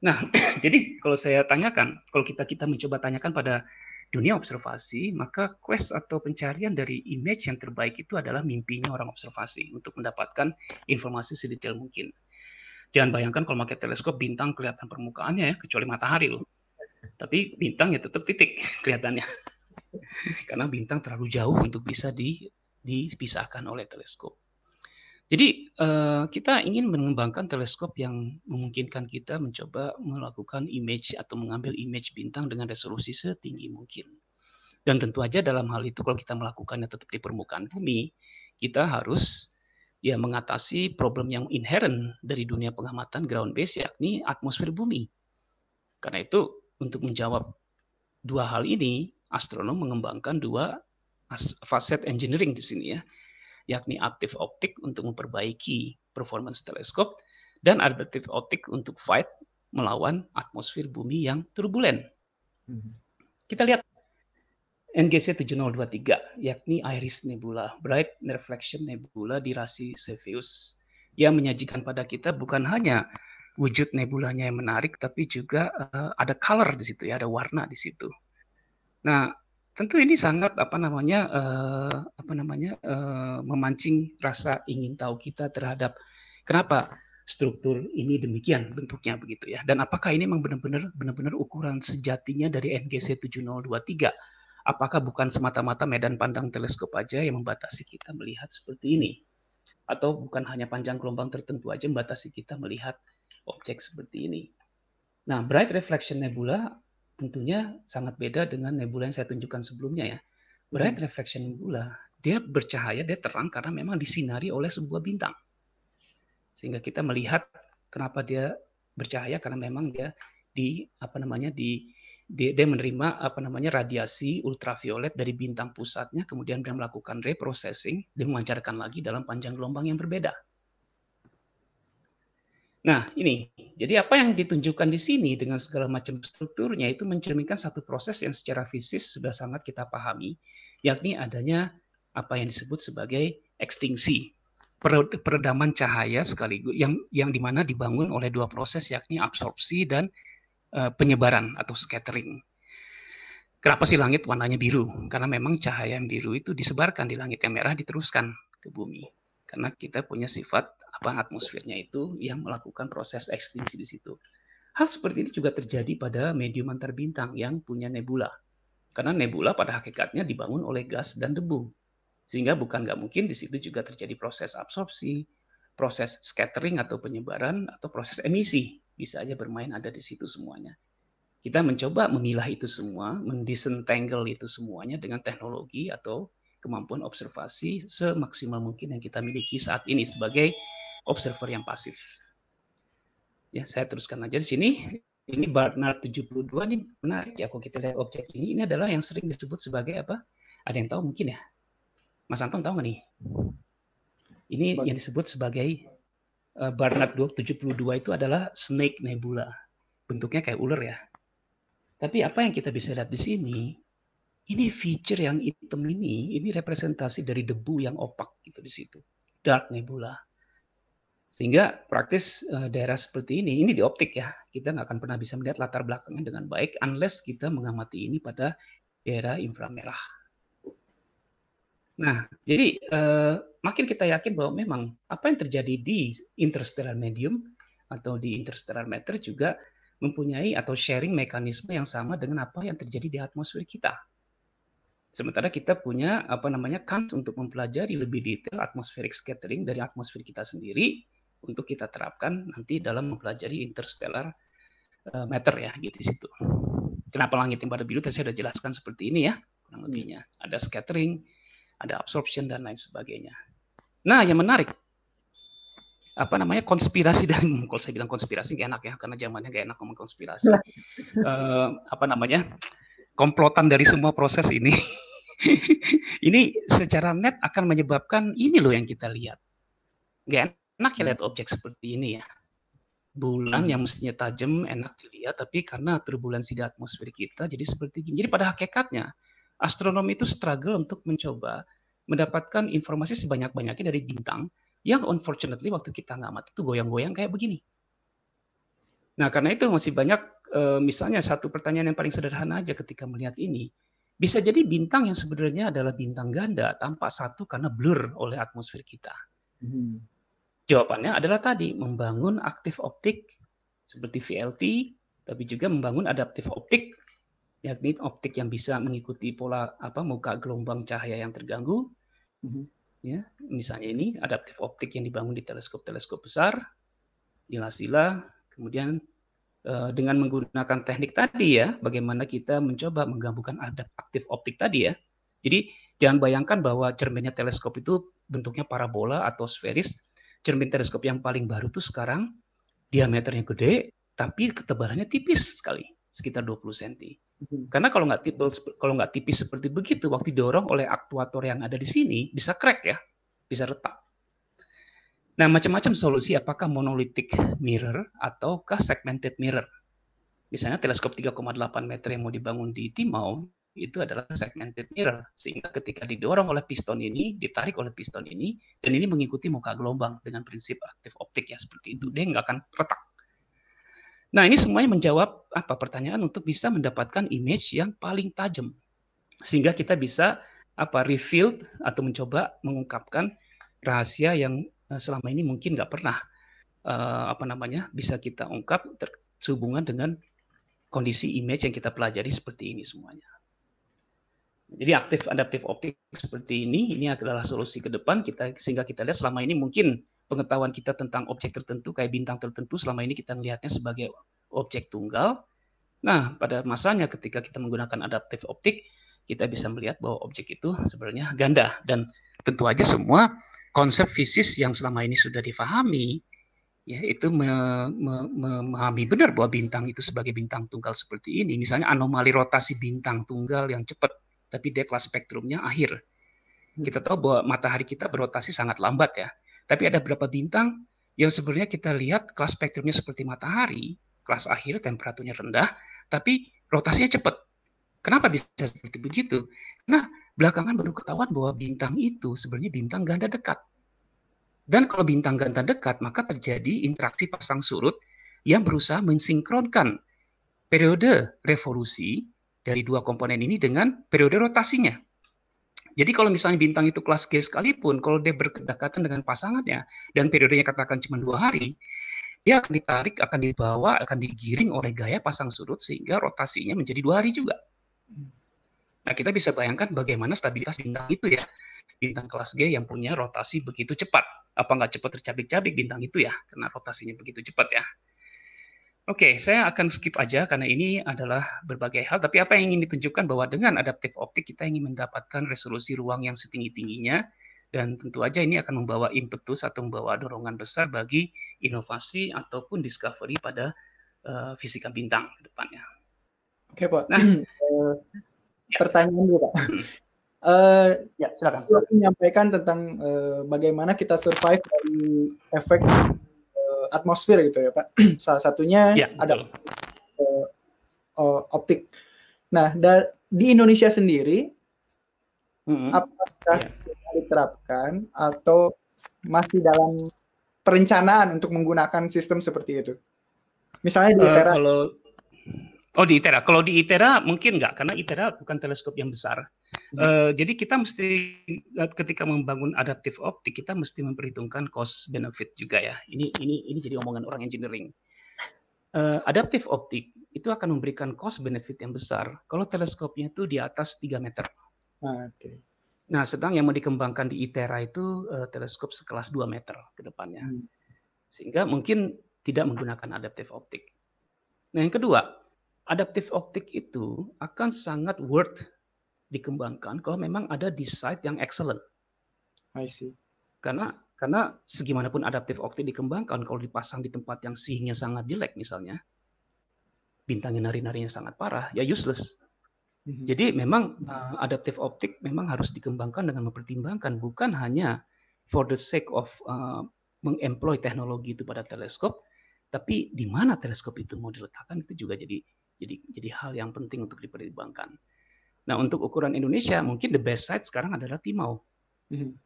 Nah, jadi kalau saya tanyakan, kalau kita kita mencoba tanyakan pada dunia observasi, maka quest atau pencarian dari image yang terbaik itu adalah mimpinya orang observasi untuk mendapatkan informasi sedetail mungkin. Jangan bayangkan kalau pakai teleskop bintang kelihatan permukaannya ya, kecuali matahari loh. Tapi bintang ya tetap titik kelihatannya. Karena bintang terlalu jauh untuk bisa di, dipisahkan oleh teleskop. Jadi uh, kita ingin mengembangkan teleskop yang memungkinkan kita mencoba melakukan image atau mengambil image bintang dengan resolusi setinggi mungkin. Dan tentu aja dalam hal itu kalau kita melakukannya tetap di permukaan bumi, kita harus ya mengatasi problem yang inherent dari dunia pengamatan ground base yakni atmosfer bumi. Karena itu untuk menjawab dua hal ini, astronom mengembangkan dua facet engineering di sini ya yakni aktif optik untuk memperbaiki performance teleskop dan adaptif optik untuk fight melawan atmosfer bumi yang turbulen. Hmm. Kita lihat NGC 7023 yakni Iris Nebula, Bright Reflection Nebula di rasi Cepheus yang menyajikan pada kita bukan hanya wujud nebulanya yang menarik tapi juga uh, ada color di situ ya, ada warna di situ. Nah, tentu ini sangat apa namanya uh, apa namanya uh, memancing rasa ingin tahu kita terhadap kenapa struktur ini demikian bentuknya begitu ya. Dan apakah ini memang benar-benar benar-benar ukuran sejatinya dari NGC 7023 apakah bukan semata-mata medan pandang teleskop aja yang membatasi kita melihat seperti ini? Atau bukan hanya panjang gelombang tertentu aja membatasi kita melihat objek seperti ini? Nah bright reflection nebula tentunya sangat beda dengan nebula yang saya tunjukkan sebelumnya ya. Bright hmm. reflection nebula, dia bercahaya, dia terang karena memang disinari oleh sebuah bintang. Sehingga kita melihat kenapa dia bercahaya karena memang dia di apa namanya di dia, dia menerima apa namanya radiasi ultraviolet dari bintang pusatnya, kemudian dia melakukan reprocessing dan memancarkan lagi dalam panjang gelombang yang berbeda. Nah, ini. Jadi apa yang ditunjukkan di sini dengan segala macam strukturnya itu mencerminkan satu proses yang secara fisik sudah sangat kita pahami, yakni adanya apa yang disebut sebagai ekstingsi, peredaman cahaya sekaligus yang yang di mana dibangun oleh dua proses yakni absorpsi dan uh, penyebaran atau scattering. Kenapa sih langit warnanya biru? Karena memang cahaya yang biru itu disebarkan di langit yang merah diteruskan ke bumi. Karena kita punya sifat apa atmosfernya itu yang melakukan proses ekstinsi di situ. Hal seperti ini juga terjadi pada medium antar bintang yang punya nebula. Karena nebula pada hakikatnya dibangun oleh gas dan debu. Sehingga bukan nggak mungkin di situ juga terjadi proses absorpsi, proses scattering atau penyebaran, atau proses emisi. Bisa aja bermain ada di situ semuanya. Kita mencoba memilah itu semua, mendisentangle itu semuanya dengan teknologi atau kemampuan observasi semaksimal mungkin yang kita miliki saat ini sebagai observer yang pasif. Ya, saya teruskan aja di sini. Ini Barnard 72 ini menarik ya kalau kita lihat objek ini. Ini adalah yang sering disebut sebagai apa? Ada yang tahu mungkin ya? Mas Anton tahu nggak nih? Ini yang disebut sebagai uh, Barnard 72 itu adalah snake nebula. Bentuknya kayak ular ya. Tapi apa yang kita bisa lihat di sini, ini feature yang hitam ini, ini representasi dari debu yang opak gitu di situ. Dark nebula. Sehingga praktis uh, daerah seperti ini, ini di optik ya, kita nggak akan pernah bisa melihat latar belakangnya dengan baik unless kita mengamati ini pada daerah inframerah. Nah, jadi uh, makin kita yakin bahwa memang apa yang terjadi di interstellar medium atau di interstellar matter juga mempunyai atau sharing mekanisme yang sama dengan apa yang terjadi di atmosfer kita. Sementara kita punya apa namanya kans untuk mempelajari lebih detail atmospheric scattering dari atmosfer kita sendiri untuk kita terapkan nanti dalam mempelajari interstellar uh, matter ya gitu di situ. Kenapa langit yang pada biru tadi saya sudah jelaskan seperti ini ya kurang lebihnya. Ada scattering, ada absorption dan lain sebagainya. Nah, yang menarik apa namanya konspirasi dan kalau saya bilang konspirasi gak enak ya karena zamannya gak enak ngomong konspirasi. uh, apa namanya komplotan dari semua proses ini. ini secara net akan menyebabkan ini loh yang kita lihat. Gak enak ya lihat objek seperti ini ya. Bulan yang mestinya tajam, enak dilihat, tapi karena turbulensi di atmosfer kita, jadi seperti ini. Jadi pada hakikatnya, astronom itu struggle untuk mencoba mendapatkan informasi sebanyak-banyaknya dari bintang yang unfortunately waktu kita ngamati itu goyang-goyang kayak begini. Nah, karena itu masih banyak eh, misalnya satu pertanyaan yang paling sederhana aja ketika melihat ini. Bisa jadi bintang yang sebenarnya adalah bintang ganda tampak satu karena blur oleh atmosfer kita. Hmm. Jawabannya adalah tadi membangun aktif optik seperti VLT, tapi juga membangun adaptif optik, yakni optik yang bisa mengikuti pola apa muka gelombang cahaya yang terganggu. Hmm. Ya, misalnya ini adaptif optik yang dibangun di teleskop-teleskop besar, di Lasila, kemudian dengan menggunakan teknik tadi ya, bagaimana kita mencoba menggabungkan adaptif optik tadi ya. Jadi jangan bayangkan bahwa cerminnya teleskop itu bentuknya parabola atau sferis. Cermin teleskop yang paling baru tuh sekarang diameternya gede, tapi ketebalannya tipis sekali, sekitar 20 cm. Hmm. Karena kalau nggak tipis, kalau nggak tipis seperti begitu, waktu didorong oleh aktuator yang ada di sini bisa crack ya, bisa retak. Nah, macam-macam solusi apakah monolitik mirror ataukah segmented mirror. Misalnya teleskop 3,8 meter yang mau dibangun di Timau itu adalah segmented mirror sehingga ketika didorong oleh piston ini, ditarik oleh piston ini dan ini mengikuti muka gelombang dengan prinsip aktif optik ya seperti itu dia nggak akan retak. Nah, ini semuanya menjawab apa pertanyaan untuk bisa mendapatkan image yang paling tajam sehingga kita bisa apa revealed atau mencoba mengungkapkan rahasia yang selama ini mungkin nggak pernah uh, apa namanya bisa kita ungkap sehubungan dengan kondisi image yang kita pelajari seperti ini semuanya. Jadi aktif adaptif optik seperti ini ini adalah solusi ke depan kita sehingga kita lihat selama ini mungkin pengetahuan kita tentang objek tertentu kayak bintang tertentu selama ini kita melihatnya sebagai objek tunggal. Nah, pada masanya ketika kita menggunakan adaptif optik, kita bisa melihat bahwa objek itu sebenarnya ganda dan tentu aja semua konsep fisis yang selama ini sudah difahami ya itu me, me, memahami benar bahwa bintang itu sebagai bintang tunggal seperti ini. Misalnya anomali rotasi bintang tunggal yang cepat tapi dia kelas spektrumnya akhir. Kita tahu bahwa matahari kita berotasi sangat lambat ya. Tapi ada beberapa bintang yang sebenarnya kita lihat kelas spektrumnya seperti matahari kelas akhir temperaturnya rendah tapi rotasinya cepat. Kenapa bisa seperti begitu? Nah Belakangan baru ketahuan bahwa bintang itu sebenarnya bintang ganda dekat. Dan kalau bintang ganda dekat, maka terjadi interaksi pasang surut yang berusaha mensinkronkan periode revolusi dari dua komponen ini dengan periode rotasinya. Jadi kalau misalnya bintang itu kelas G sekalipun, kalau dia berdekatan dengan pasangannya dan periodenya katakan cuma dua hari, dia akan ditarik, akan dibawa, akan digiring oleh gaya pasang surut sehingga rotasinya menjadi dua hari juga. Nah, kita bisa bayangkan bagaimana stabilitas bintang itu ya. Bintang kelas G yang punya rotasi begitu cepat. Apa nggak cepat tercabik-cabik bintang itu ya, karena rotasinya begitu cepat ya. Oke, saya akan skip aja karena ini adalah berbagai hal. Tapi apa yang ingin ditunjukkan bahwa dengan adaptif optik kita ingin mendapatkan resolusi ruang yang setinggi-tingginya. Dan tentu aja ini akan membawa impetus atau membawa dorongan besar bagi inovasi ataupun discovery pada uh, fisika bintang ke depannya.
Oke, Pak. Nah, eh. Pertanyaan dulu Pak. Uh, ya, silakan. silakan. Menyampaikan tentang uh, bagaimana kita survive dari efek uh, atmosfer gitu ya Pak. Salah satunya ya, ada uh, uh, optik. Nah, di Indonesia sendiri, mm-hmm. apakah ya. diterapkan atau masih dalam perencanaan untuk menggunakan sistem seperti itu? Misalnya di uh,
Kalau Oh di ITERA. Kalau di ITERA mungkin nggak, karena ITERA bukan teleskop yang besar. Hmm. Uh, jadi kita mesti eh, ketika membangun adaptif optik kita mesti memperhitungkan cost benefit juga ya. Ini ini ini jadi omongan orang engineering. Uh, adaptif optik itu akan memberikan cost benefit yang besar kalau teleskopnya itu di atas 3 meter. Ah, Oke. Okay. Nah, sedang yang mau dikembangkan di ITERA itu uh, teleskop sekelas 2 meter ke depannya. Hmm. Sehingga mungkin tidak menggunakan adaptif optik. Nah, yang kedua, adaptif optik itu akan sangat worth dikembangkan kalau memang ada site yang excellent.
I see.
Karena karena segimanapun adaptif optik dikembangkan kalau dipasang di tempat yang sihnya sangat jelek misalnya, bintangnya nari-narinya sangat parah, ya useless. Mm-hmm. Jadi memang uh, adaptif optik memang harus dikembangkan dengan mempertimbangkan bukan hanya for the sake of uh, mengemploy teknologi itu pada teleskop, tapi di mana teleskop itu mau diletakkan itu juga jadi jadi jadi hal yang penting untuk dipertimbangkan. Nah, untuk ukuran Indonesia mungkin the best site sekarang adalah Timau. Hmm.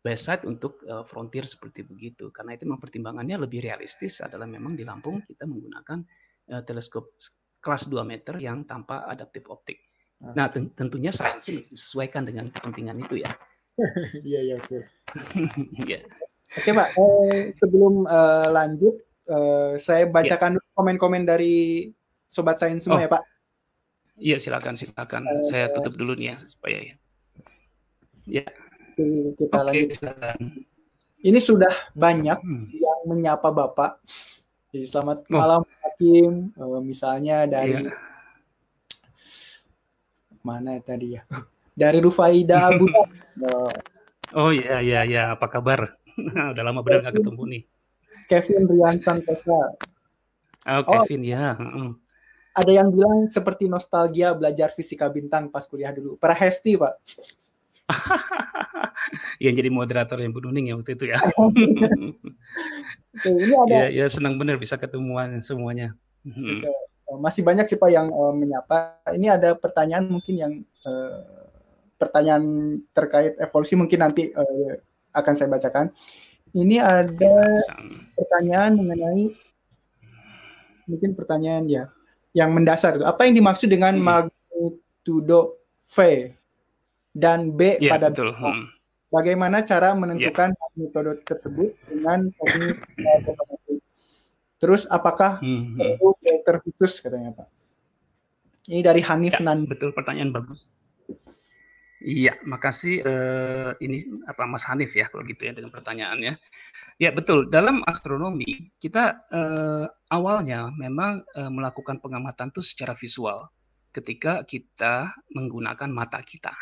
Best site untuk uh, frontier seperti begitu. Karena itu memang pertimbangannya lebih realistis adalah memang di Lampung kita menggunakan uh, teleskop kelas 2 meter yang tanpa adaptif optik. Nah, tentunya sains disesuaikan dengan kepentingan itu ya.
Iya, iya, oke. Iya. Oke, Pak. Eh, sebelum uh, lanjut, uh, saya bacakan yeah. Komen-komen dari sobat sains semua oh. ya, Pak.
Iya, silakan, silakan. Uh, saya tutup dulu nih ya supaya ya.
Ya. Kita okay, lanjut. Silakan. Ini sudah banyak hmm. yang menyapa Bapak. Jadi, selamat oh. malam, Hakim. Uh, misalnya dari yeah. mana tadi ya? Dari Rufaida Abu.
oh. oh iya iya iya, apa kabar? Udah lama benar nggak ketemu nih.
Kevin Rian Santosa.
Oh, Kevin oh, ya.
Ada yang bilang seperti nostalgia belajar fisika bintang pas kuliah dulu. Para Hesti, Pak.
yang jadi moderator yang Bununing ya waktu itu ya. Oke, ini ada. Ya, ya senang benar bisa ketemuan semuanya.
Oke. Masih banyak sih Pak yang uh, menyapa. Ini ada pertanyaan mungkin yang uh, pertanyaan terkait evolusi mungkin nanti uh, akan saya bacakan. Ini ada pertanyaan mengenai mungkin pertanyaan ya yang mendasar. Apa yang dimaksud dengan hmm. magnitudo V dan B ya, pada betul. Hmm. Bagaimana cara menentukan ya. magnitudo tersebut dengan Terus apakah hmm. perlu filter khusus katanya Pak? Ini dari Hanif
ya, Nan. Betul pertanyaan bagus. Iya, makasih uh, ini apa Mas Hanif ya kalau gitu ya dengan pertanyaannya. Ya betul. Dalam astronomi kita uh, awalnya memang uh, melakukan pengamatan itu secara visual ketika kita menggunakan mata kita.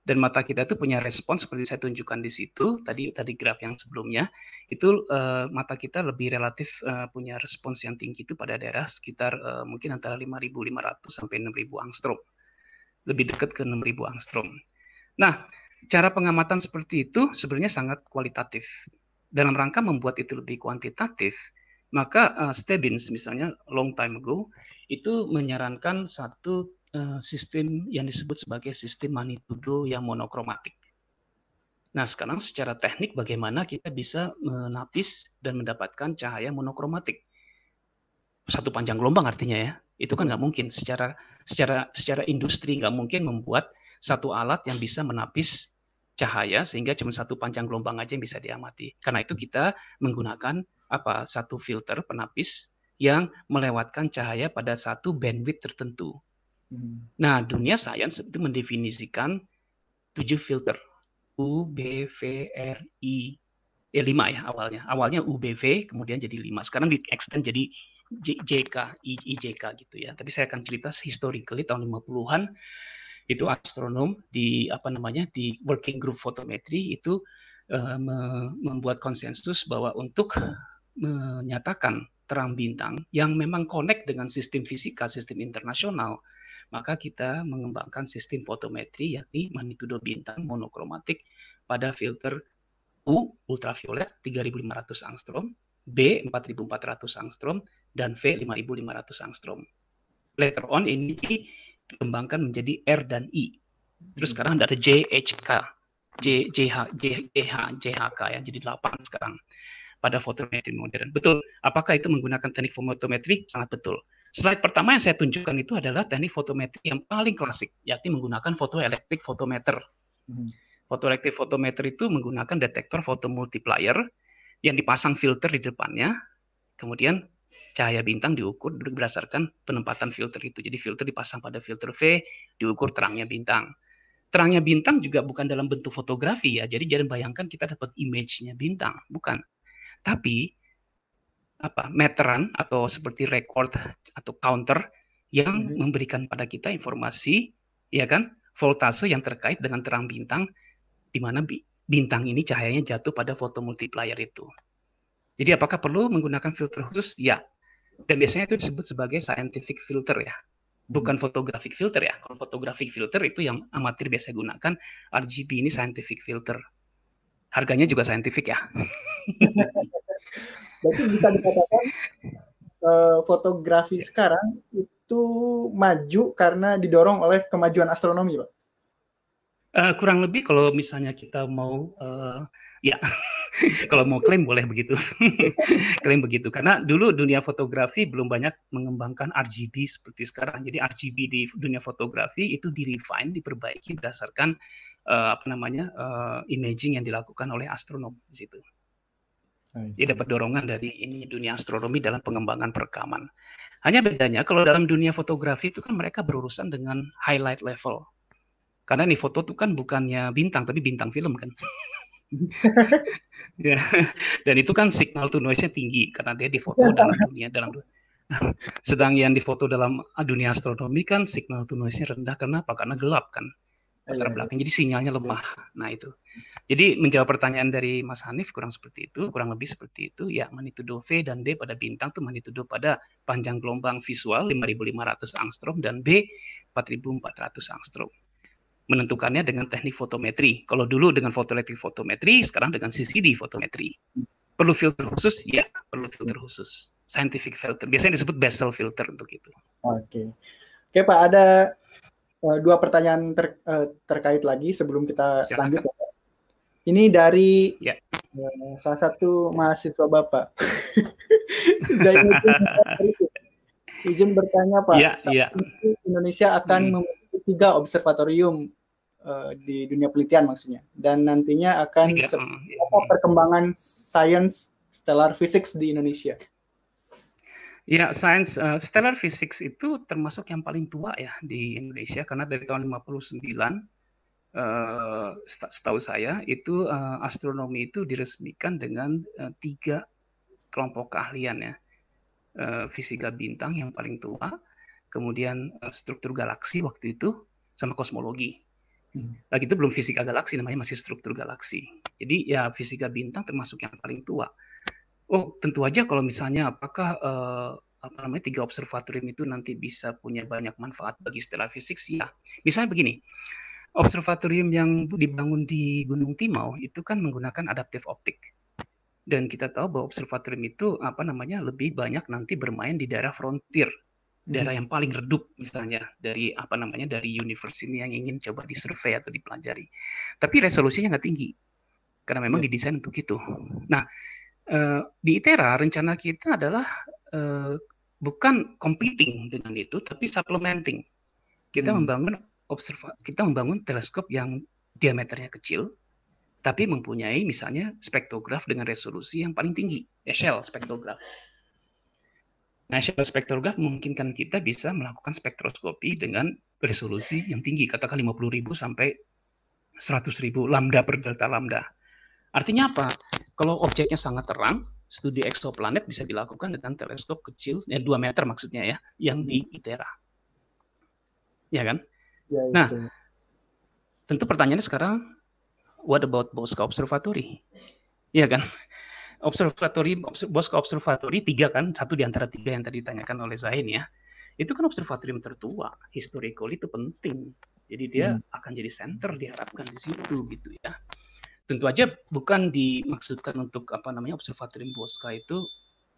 Dan mata kita itu punya respon seperti saya tunjukkan di situ tadi tadi graf yang sebelumnya itu uh, mata kita lebih relatif uh, punya respons yang tinggi itu pada daerah sekitar uh, mungkin antara 5.500 sampai 6.000 angstrom lebih dekat ke 6000 angstrom. Nah, cara pengamatan seperti itu sebenarnya sangat kualitatif. Dalam rangka membuat itu lebih kuantitatif, maka uh, Stebbins misalnya long time ago itu menyarankan satu uh, sistem yang disebut sebagai sistem magnitudo yang monokromatik. Nah, sekarang secara teknik bagaimana kita bisa menapis dan mendapatkan cahaya monokromatik? Satu panjang gelombang artinya ya itu kan nggak mungkin secara secara secara industri nggak mungkin membuat satu alat yang bisa menapis cahaya sehingga cuma satu panjang gelombang aja yang bisa diamati. Karena itu kita menggunakan apa satu filter penapis yang melewatkan cahaya pada satu bandwidth tertentu. Hmm. Nah, dunia sains itu mendefinisikan tujuh filter U, B, V, R, I, ya lima ya awalnya. Awalnya UBV, kemudian jadi lima. Sekarang di extend jadi JK, IJK gitu ya. Tapi saya akan cerita historically tahun 50-an itu astronom di apa namanya di working group fotometri itu uh, me membuat konsensus bahwa untuk menyatakan terang bintang yang memang connect dengan sistem fisika, sistem internasional, maka kita mengembangkan sistem fotometri yakni magnitudo bintang monokromatik pada filter U ultraviolet 3500 angstrom, B 4400 angstrom, dan V 5500 angstrom. Later on ini dikembangkan menjadi R dan I. Terus sekarang ada JHK, J, JH, J, JH, JHK ya, jadi 8 sekarang pada fotometri modern. Betul. Apakah itu menggunakan teknik fotometri? Sangat betul. Slide pertama yang saya tunjukkan itu adalah teknik fotometri yang paling klasik, yakni menggunakan fotoelektrik fotometer. Hmm. Fotoelektrik fotometer itu menggunakan detektor fotomultiplier yang dipasang filter di depannya, kemudian cahaya bintang diukur berdasarkan penempatan filter itu. Jadi filter dipasang pada filter V, diukur terangnya bintang. Terangnya bintang juga bukan dalam bentuk fotografi ya. Jadi jangan bayangkan kita dapat image-nya bintang, bukan. Tapi apa meteran atau seperti record atau counter yang hmm. memberikan pada kita informasi ya kan voltase yang terkait dengan terang bintang di mana bintang ini cahayanya jatuh pada fotomultiplier itu. Jadi apakah perlu menggunakan filter khusus? Ya, dan biasanya itu disebut sebagai scientific filter ya. Bukan hmm. photographic filter ya. Kalau photographic filter itu yang amatir biasa gunakan RGB ini scientific filter. Harganya juga scientific ya.
Berarti bisa dikatakan uh, fotografi sekarang itu itu maju karena didorong oleh kemajuan astronomi, Pak?
Uh, kurang lebih kalau misalnya kita mau uh, ya kalau mau klaim boleh begitu. Klaim begitu. Karena dulu dunia fotografi belum banyak mengembangkan RGB seperti sekarang. Jadi RGB di dunia fotografi itu di refine diperbaiki berdasarkan uh, apa namanya uh, imaging yang dilakukan oleh astronom di situ. Dia dapat dorongan dari ini dunia astronomi dalam pengembangan perekaman. Hanya bedanya kalau dalam dunia fotografi itu kan mereka berurusan dengan highlight level karena nih foto tuh kan bukannya bintang, tapi bintang film kan. ya. Dan itu kan signal to noise-nya tinggi karena dia difoto dalam dunia dalam dunia. Sedang yang difoto dalam dunia astronomi kan signal to noise-nya rendah karena apa? Karena gelap kan latar iya. belakang. Jadi sinyalnya lemah. Nah itu. Jadi menjawab pertanyaan dari Mas Hanif kurang seperti itu, kurang lebih seperti itu. Ya magnitudo V dan D pada bintang tuh magnitudo pada panjang gelombang visual 5500 angstrom dan B 4400 angstrom menentukannya dengan teknik fotometri. Kalau dulu dengan fotoelektrik fotometri, sekarang dengan CCD fotometri. Perlu filter khusus? Ya, perlu filter khusus. Scientific filter. Biasanya disebut Bessel filter untuk itu.
Oke. Oke, Pak, ada uh, dua pertanyaan ter, uh, terkait lagi sebelum kita Silakan. lanjut. Ini dari ya. uh, salah satu mahasiswa Bapak. izin bertanya Pak, ya, ya. Indonesia akan hmm. memiliki tiga observatorium uh, di dunia penelitian maksudnya dan nantinya akan ya, apa perkembangan sains stellar physics di Indonesia.
Ya, sains uh, stellar physics itu termasuk yang paling tua ya di Indonesia karena dari tahun 59 uh, setahu saya itu uh, astronomi itu diresmikan dengan uh, tiga kelompok keahlian ya. Uh, fisika bintang yang paling tua, kemudian uh, struktur galaksi waktu itu sama kosmologi. Lagi itu belum fisika galaksi, namanya masih struktur galaksi. Jadi ya fisika bintang termasuk yang paling tua. Oh tentu aja kalau misalnya apakah uh, apa namanya tiga observatorium itu nanti bisa punya banyak manfaat bagi stellar physics? Ya, misalnya begini, observatorium yang dibangun di Gunung Timau itu kan menggunakan adaptive optik. Dan kita tahu bahwa observatorium itu apa namanya lebih banyak nanti bermain di daerah frontier daerah yang paling redup misalnya dari apa namanya dari universe ini yang ingin coba disurvey atau dipelajari. Tapi resolusinya nggak tinggi karena memang yeah. didesain untuk itu. Nah uh, di ITERA rencana kita adalah uh, bukan competing dengan itu, tapi supplementing. Kita hmm. membangun observa kita membangun teleskop yang diameternya kecil, tapi mempunyai misalnya spektograf dengan resolusi yang paling tinggi, Eshel spektograf. National Spectrograph memungkinkan kita bisa melakukan spektroskopi dengan resolusi yang tinggi, katakan 50.000 sampai 100.000 lambda per delta lambda. Artinya apa? Kalau objeknya sangat terang, studi eksoplanet bisa dilakukan dengan teleskop kecil, ya 2 meter maksudnya ya, yang di ITERA. Ya kan? Ya, nah, tentu pertanyaannya sekarang, what about Bosca Observatory? Ya kan? Observatori Bosca Observatory tiga kan satu di antara tiga yang tadi ditanyakan oleh Zain ya itu kan observatorium tertua. Historical itu penting. Jadi dia hmm. akan jadi center diharapkan di situ gitu ya. Tentu aja bukan dimaksudkan untuk apa namanya observatorium Bosca itu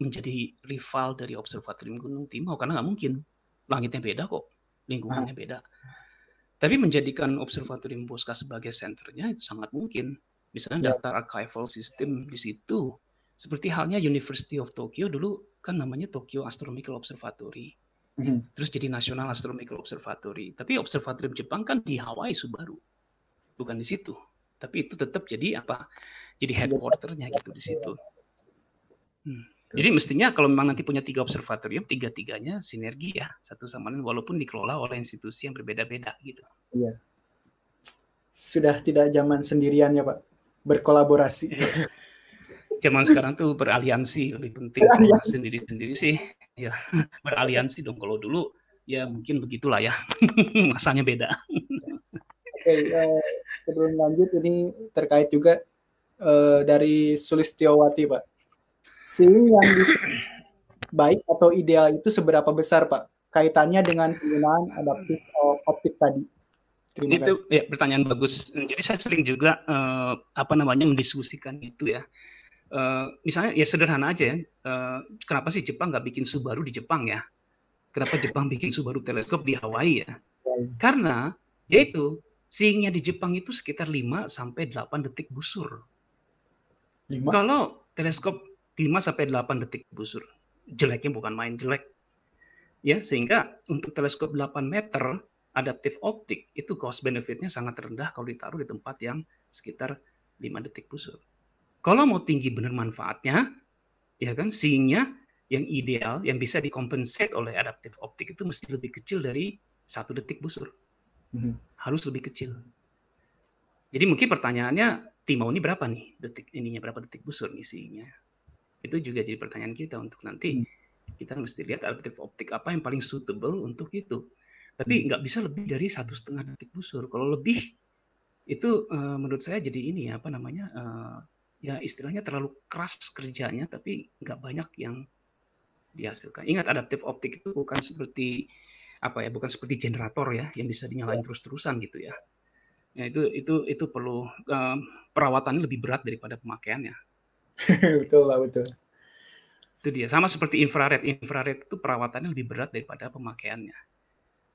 menjadi rival dari observatorium Gunung Timau karena nggak mungkin. Langitnya beda kok lingkungannya beda. Tapi menjadikan observatorium Bosca sebagai senternya itu sangat mungkin. Misalnya ya. daftar archival system di situ seperti halnya University of Tokyo dulu kan namanya Tokyo Astronomical Observatory. Mm-hmm. Terus jadi National Astronomical Observatory. Tapi observatorium Jepang kan di Hawaii Subaru. Bukan di situ. Tapi itu tetap jadi apa? Jadi headquarternya gitu di situ. Hmm. Jadi mestinya kalau memang nanti punya tiga observatorium, tiga-tiganya sinergi ya satu sama lain walaupun dikelola oleh institusi yang berbeda-beda gitu. Iya.
Sudah tidak zaman sendirian ya Pak, berkolaborasi.
Zaman sekarang tuh beraliansi lebih penting sendiri-sendiri sih. Ya beraliansi dong. Kalau dulu ya mungkin begitulah ya. Masanya beda.
Oke uh, sebelum lanjut ini terkait juga uh, dari Sulistiowati pak. Seeing yang baik atau ideal itu seberapa besar pak? Kaitannya dengan penggunaan adaptif optik tadi.
Terima itu kasih. ya pertanyaan bagus. Jadi saya sering juga uh, apa namanya mendiskusikan itu ya. Uh, misalnya ya sederhana aja ya, uh, kenapa sih Jepang nggak bikin Subaru di Jepang ya? Kenapa Jepang bikin Subaru teleskop di Hawaii ya? Karena yaitu seeingnya di Jepang itu sekitar 5 sampai 8 detik busur. 5? Kalau teleskop 5 sampai 8 detik busur. Jeleknya bukan main jelek. Ya, sehingga untuk teleskop 8 meter adaptif optik itu cost benefitnya sangat rendah kalau ditaruh di tempat yang sekitar 5 detik busur. Kalau mau tinggi benar manfaatnya, ya kan, seeingnya yang ideal, yang bisa dikompensate oleh adaptif optik itu mesti lebih kecil dari satu detik busur. Mm-hmm. Harus lebih kecil. Jadi mungkin pertanyaannya, Timau ini berapa nih detik ininya berapa detik busur misinya? Itu juga jadi pertanyaan kita untuk nanti mm. kita mesti lihat adaptif optik apa yang paling suitable untuk itu. Tapi mm. nggak bisa lebih dari satu setengah detik busur. Kalau lebih itu uh, menurut saya jadi ini ya apa namanya uh, ya istilahnya terlalu keras kerjanya tapi nggak banyak yang dihasilkan. Ingat adaptif optik itu bukan seperti apa ya, bukan seperti generator ya yang bisa dinyalain ya. terus-terusan gitu ya. Ya itu itu itu perlu um, perawatannya lebih berat daripada pemakaiannya.
betul lah betul.
Itu dia sama seperti infrared. Infrared itu perawatannya lebih berat daripada pemakaiannya.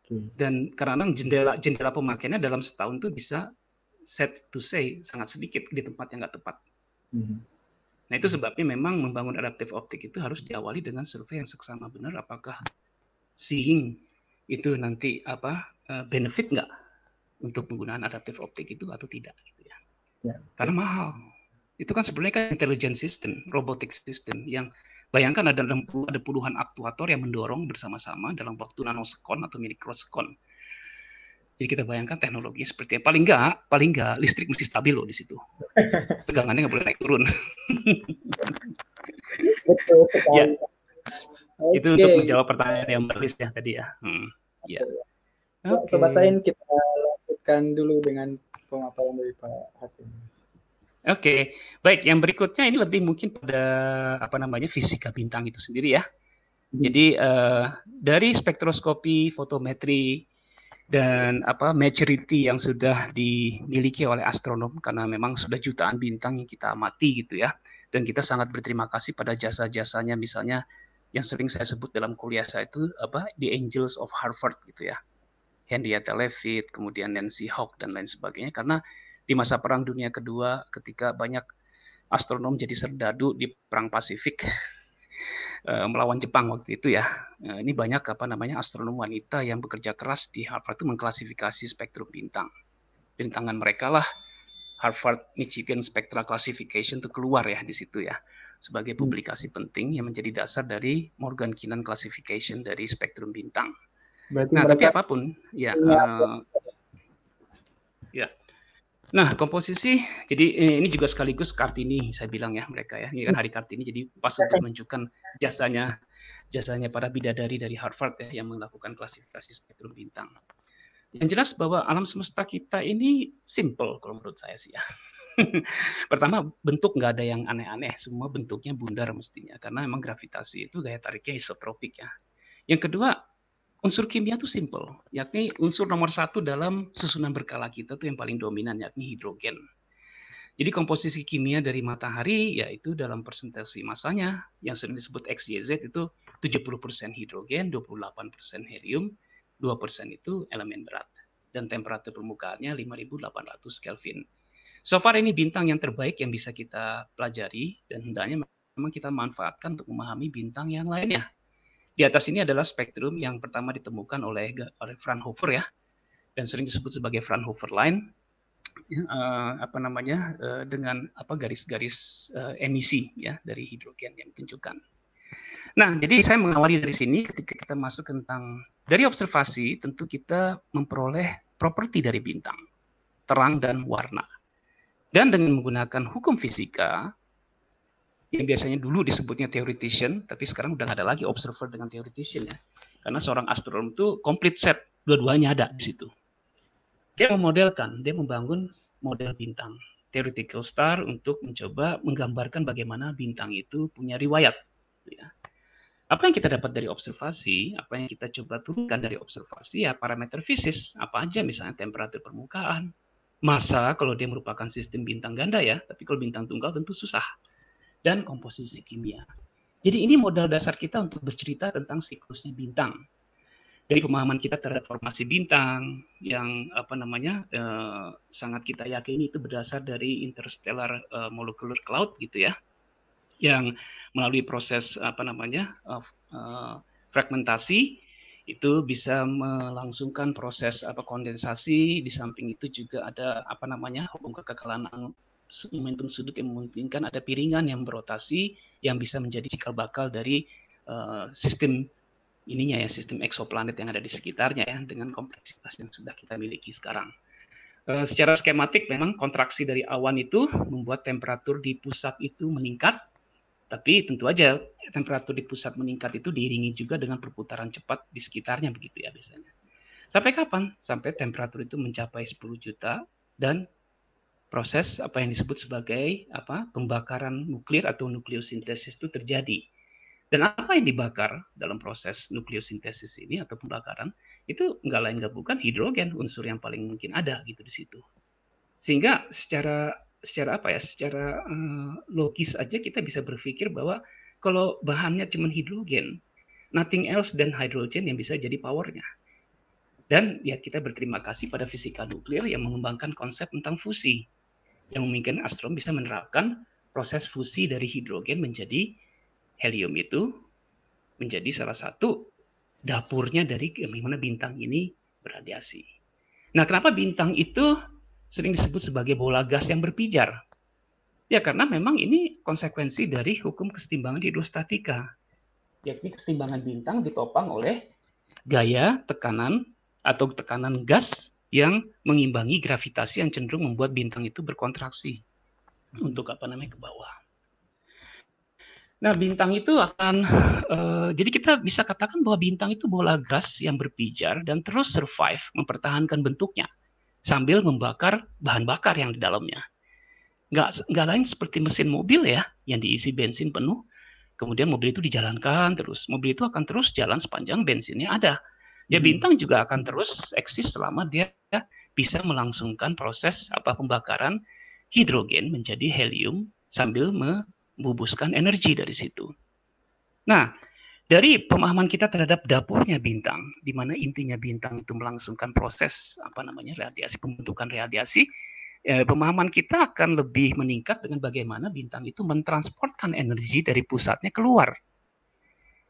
Dan karena jendela jendela pemakaiannya dalam setahun itu bisa set to say sangat sedikit di tempat yang nggak tepat. Mm -hmm. Nah itu sebabnya memang membangun adaptif optik itu harus diawali dengan survei yang seksama benar apakah seeing itu nanti apa eh, benefit nggak untuk penggunaan adaptif optik itu atau tidak gitu ya. ya. Karena mahal. Itu kan sebenarnya kan intelligent system, robotic system yang bayangkan ada ada puluhan aktuator yang mendorong bersama-sama dalam waktu nanosekon atau mikrosekon jadi kita bayangkan teknologi seperti apa. Paling enggak, paling enggak listrik mesti stabil loh di situ. Tegangannya nggak boleh naik turun. Betul sekali. ya. Okay. Itu untuk menjawab pertanyaan yang berlis ya tadi ya. Hmm.
Ya. Okay. Sobat Sain kita lanjutkan dulu dengan pemaparan dari Pak Hakim.
Oke, okay. baik. Yang berikutnya ini lebih mungkin pada apa namanya fisika bintang itu sendiri ya. Hmm. Jadi uh, dari spektroskopi, fotometri, dan apa maturity yang sudah dimiliki oleh astronom karena memang sudah jutaan bintang yang kita amati gitu ya. Dan kita sangat berterima kasih pada jasa-jasanya misalnya yang sering saya sebut dalam kuliah saya itu apa The Angels of Harvard gitu ya. Henrietta Leavitt kemudian Nancy Hawk dan lain sebagainya. Karena di masa perang dunia kedua ketika banyak astronom jadi serdadu di perang Pasifik melawan Jepang waktu itu ya. Eh, ini banyak apa namanya astronom wanita yang bekerja keras di Harvard itu mengklasifikasi spektrum bintang. Bintangan mereka lah Harvard Michigan Spectral Classification itu keluar ya di situ ya sebagai hmm. publikasi penting yang menjadi dasar dari Morgan Kinnan Classification dari spektrum bintang. Berarti nah, tapi apa pun ya uh, ya Nah, komposisi, jadi eh, ini juga sekaligus Kartini, saya bilang ya mereka ya. Ini kan hari Kartini, jadi pas untuk menunjukkan jasanya jasanya para bidadari dari Harvard ya yang melakukan klasifikasi spektrum bintang. Yang jelas bahwa alam semesta kita ini simple kalau menurut saya sih ya. Pertama, bentuk nggak ada yang aneh-aneh, semua bentuknya bundar mestinya karena memang gravitasi itu gaya tariknya isotropik ya. Yang kedua, unsur kimia itu simple, yakni unsur nomor satu dalam susunan berkala kita itu yang paling dominan, yakni hidrogen. Jadi komposisi kimia dari matahari yaitu dalam persentase masanya yang sering disebut XYZ itu 70% hidrogen, 28% helium, 2% itu elemen berat. Dan temperatur permukaannya 5800 Kelvin. So far ini bintang yang terbaik yang bisa kita pelajari dan hendaknya memang kita manfaatkan untuk memahami bintang yang lainnya di atas ini adalah spektrum yang pertama ditemukan oleh oleh Fraunhofer ya, dan sering disebut sebagai Fraunhofer line. Uh, apa namanya uh, dengan apa garis-garis uh, emisi ya dari hidrogen yang ditunjukkan. Nah, jadi saya mengawali dari sini ketika kita masuk tentang dari observasi tentu kita memperoleh properti dari bintang, terang dan warna. Dan dengan menggunakan hukum fisika, yang biasanya dulu disebutnya theoretician, tapi sekarang udah ada lagi observer dengan theoretician ya. Karena seorang astronom itu complete set, dua-duanya ada di situ. Dia memodelkan, dia membangun model bintang, theoretical star untuk mencoba menggambarkan bagaimana bintang itu punya riwayat. Ya. Apa yang kita dapat dari observasi, apa yang kita coba turunkan dari observasi ya parameter fisis, apa aja misalnya temperatur permukaan, masa kalau dia merupakan sistem bintang ganda ya, tapi kalau bintang tunggal tentu susah dan komposisi kimia. Jadi ini modal dasar kita untuk bercerita tentang siklusnya bintang. dari pemahaman kita terhadap formasi bintang yang apa namanya uh, sangat kita yakini itu berdasar dari interstellar uh, molecular cloud gitu ya yang melalui proses apa namanya uh, uh, fragmentasi itu bisa melangsungkan proses apa kondensasi di samping itu juga ada apa namanya hukum kekekalan momentum sudut yang memungkinkan ada piringan yang berotasi yang bisa menjadi cikal bakal dari uh, sistem ininya ya sistem eksoplanet yang ada di sekitarnya ya dengan kompleksitas yang sudah kita miliki sekarang. E, secara skematik memang kontraksi dari awan itu membuat temperatur di pusat itu meningkat, tapi tentu aja temperatur di pusat meningkat itu diiringi juga dengan perputaran cepat di sekitarnya begitu ya biasanya. Sampai kapan? Sampai temperatur itu mencapai 10 juta dan proses apa yang disebut sebagai apa pembakaran nuklir atau nukleosintesis itu terjadi dan apa yang dibakar dalam proses nukleosintesis ini atau pembakaran itu nggak lain nggak bukan hidrogen unsur yang paling mungkin ada gitu di situ. Sehingga secara secara apa ya secara uh, logis aja kita bisa berpikir bahwa kalau bahannya cuma hidrogen, nothing else dan hydrogen yang bisa jadi powernya. Dan ya kita berterima kasih pada fisika nuklir yang mengembangkan konsep tentang fusi yang memungkinkan astrom bisa menerapkan proses fusi dari hidrogen menjadi helium itu menjadi salah satu dapurnya dari bagaimana bintang ini berradiasi. Nah, kenapa bintang itu sering disebut sebagai bola gas yang berpijar? Ya, karena memang ini konsekuensi dari hukum kesetimbangan hidrostatika. Yakni kesetimbangan bintang ditopang oleh gaya tekanan atau tekanan gas yang mengimbangi gravitasi yang cenderung membuat bintang itu berkontraksi untuk apa namanya ke bawah. Nah, bintang itu akan uh, jadi kita bisa katakan bahwa bintang itu bola gas yang berpijar dan terus survive, mempertahankan bentuknya sambil membakar bahan bakar yang di dalamnya. Nggak, nggak lain seperti mesin mobil ya, yang diisi bensin penuh, kemudian mobil itu dijalankan terus. Mobil itu akan terus jalan sepanjang bensinnya ada. Ya hmm. bintang juga akan terus eksis selama dia bisa melangsungkan proses apa pembakaran hidrogen menjadi helium sambil me membubuskan energi dari situ. Nah, dari pemahaman kita terhadap dapurnya bintang, di mana intinya bintang itu melangsungkan proses apa namanya radiasi pembentukan radiasi, eh, pemahaman kita akan lebih meningkat dengan bagaimana bintang itu mentransportkan energi dari pusatnya keluar.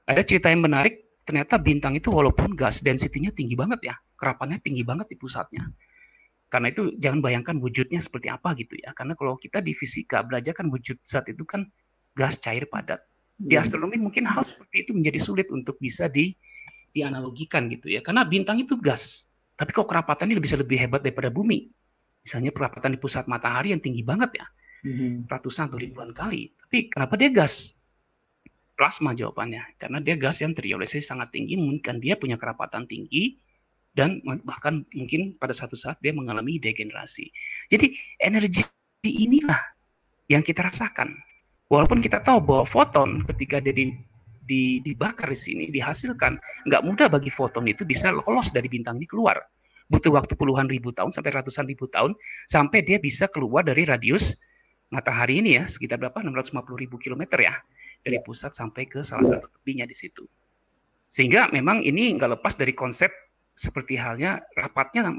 Ada cerita yang menarik, ternyata bintang itu walaupun gas density-nya tinggi banget ya, kerapannya tinggi banget di pusatnya. Karena itu jangan bayangkan wujudnya seperti apa gitu ya. Karena kalau kita di fisika belajar kan wujud zat itu kan gas cair padat. Di hmm. astronomi mungkin hal seperti itu menjadi sulit untuk bisa di dianalogikan gitu ya. Karena bintang itu gas. Tapi kok kerapatannya bisa lebih hebat daripada bumi. Misalnya kerapatan di pusat matahari yang tinggi banget ya. Hmm. Ratusan atau ribuan kali. Tapi kenapa dia gas? Plasma jawabannya. Karena dia gas yang teriolisasi sangat tinggi. Mungkin dia punya kerapatan tinggi dan bahkan mungkin pada satu saat dia mengalami degenerasi. Jadi energi inilah yang kita rasakan. Walaupun kita tahu bahwa foton ketika dia di, di, dibakar di sini dihasilkan, nggak mudah bagi foton itu bisa lolos dari bintang ini keluar. Butuh waktu puluhan ribu tahun sampai ratusan ribu tahun sampai dia bisa keluar dari radius matahari ini ya sekitar berapa 650 ribu kilometer ya dari pusat sampai ke salah satu tepinya di situ. Sehingga memang ini nggak lepas dari konsep seperti halnya rapatnya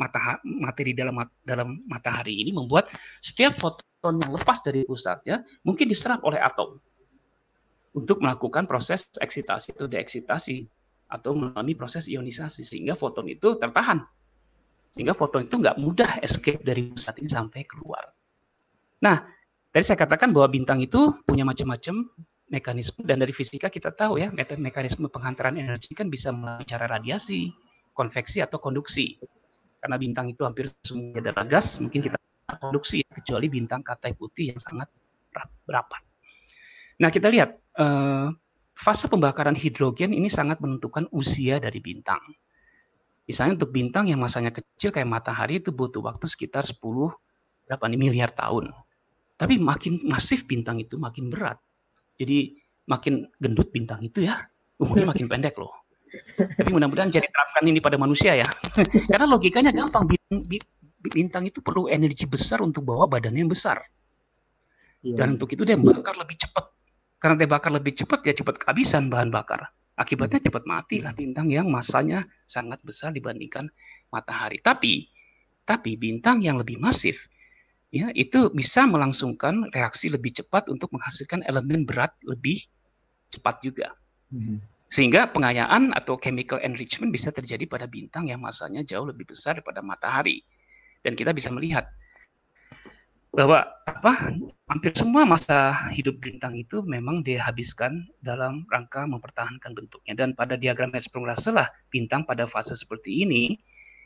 materi dalam dalam matahari ini membuat setiap foton yang lepas dari pusatnya mungkin diserap oleh atom untuk melakukan proses eksitasi atau deeksitasi atau mengalami proses ionisasi sehingga foton itu tertahan sehingga foton itu nggak mudah escape dari pusat ini sampai keluar. Nah, tadi saya katakan bahwa bintang itu punya macam-macam mekanisme dan dari fisika kita tahu ya mekanisme penghantaran energi kan bisa melalui cara radiasi, konveksi atau konduksi. Karena bintang itu hampir semuanya adalah gas, mungkin kita konduksi kecuali bintang katai putih yang sangat berapat. Nah, kita lihat eh, fase pembakaran hidrogen ini sangat menentukan usia dari bintang. Misalnya untuk bintang yang masanya kecil kayak matahari itu butuh waktu sekitar 10 berapa nih miliar tahun. Tapi makin masif bintang itu makin berat. Jadi makin gendut bintang itu ya, umurnya makin pendek loh. Tapi mudah-mudahan jadi terapkan ini pada manusia ya. Karena logikanya gampang. Bintang itu perlu energi besar untuk bawa badannya yang besar. Ya. Dan untuk itu dia bakar lebih cepat. Karena dia bakar lebih cepat, dia cepat kehabisan bahan bakar. Akibatnya cepat mati lah bintang yang masanya sangat besar dibandingkan matahari. Tapi tapi bintang yang lebih masif ya itu bisa melangsungkan reaksi lebih cepat untuk menghasilkan elemen berat lebih cepat juga. Hmm. Sehingga pengayaan atau chemical enrichment bisa terjadi pada bintang yang masanya jauh lebih besar daripada matahari. Dan kita bisa melihat bahwa apa hampir semua masa hidup bintang itu memang dihabiskan dalam rangka mempertahankan bentuknya dan pada diagram Hertzsprung Russell lah bintang pada fase seperti ini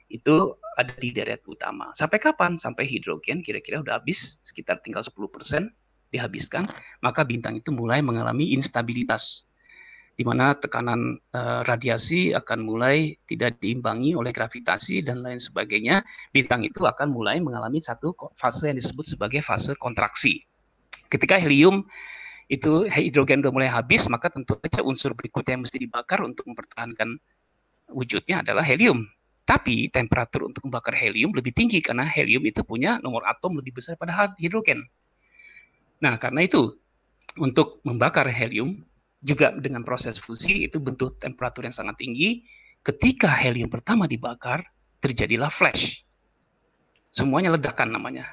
itu ada di deret utama. Sampai kapan? Sampai hidrogen kira-kira udah habis sekitar tinggal 10% dihabiskan, maka bintang itu mulai mengalami instabilitas di mana tekanan uh, radiasi akan mulai tidak diimbangi oleh gravitasi dan lain sebagainya, bintang itu akan mulai mengalami satu fase yang disebut sebagai fase kontraksi. Ketika helium itu hidrogen sudah mulai habis, maka tentu saja unsur berikutnya yang mesti dibakar untuk mempertahankan wujudnya adalah helium. Tapi temperatur untuk membakar helium lebih tinggi karena helium itu punya nomor atom lebih besar pada hidrogen. Nah, karena itu untuk membakar helium juga dengan proses fusi itu bentuk temperatur yang sangat tinggi. Ketika helium pertama dibakar, terjadilah flash. Semuanya ledakan namanya.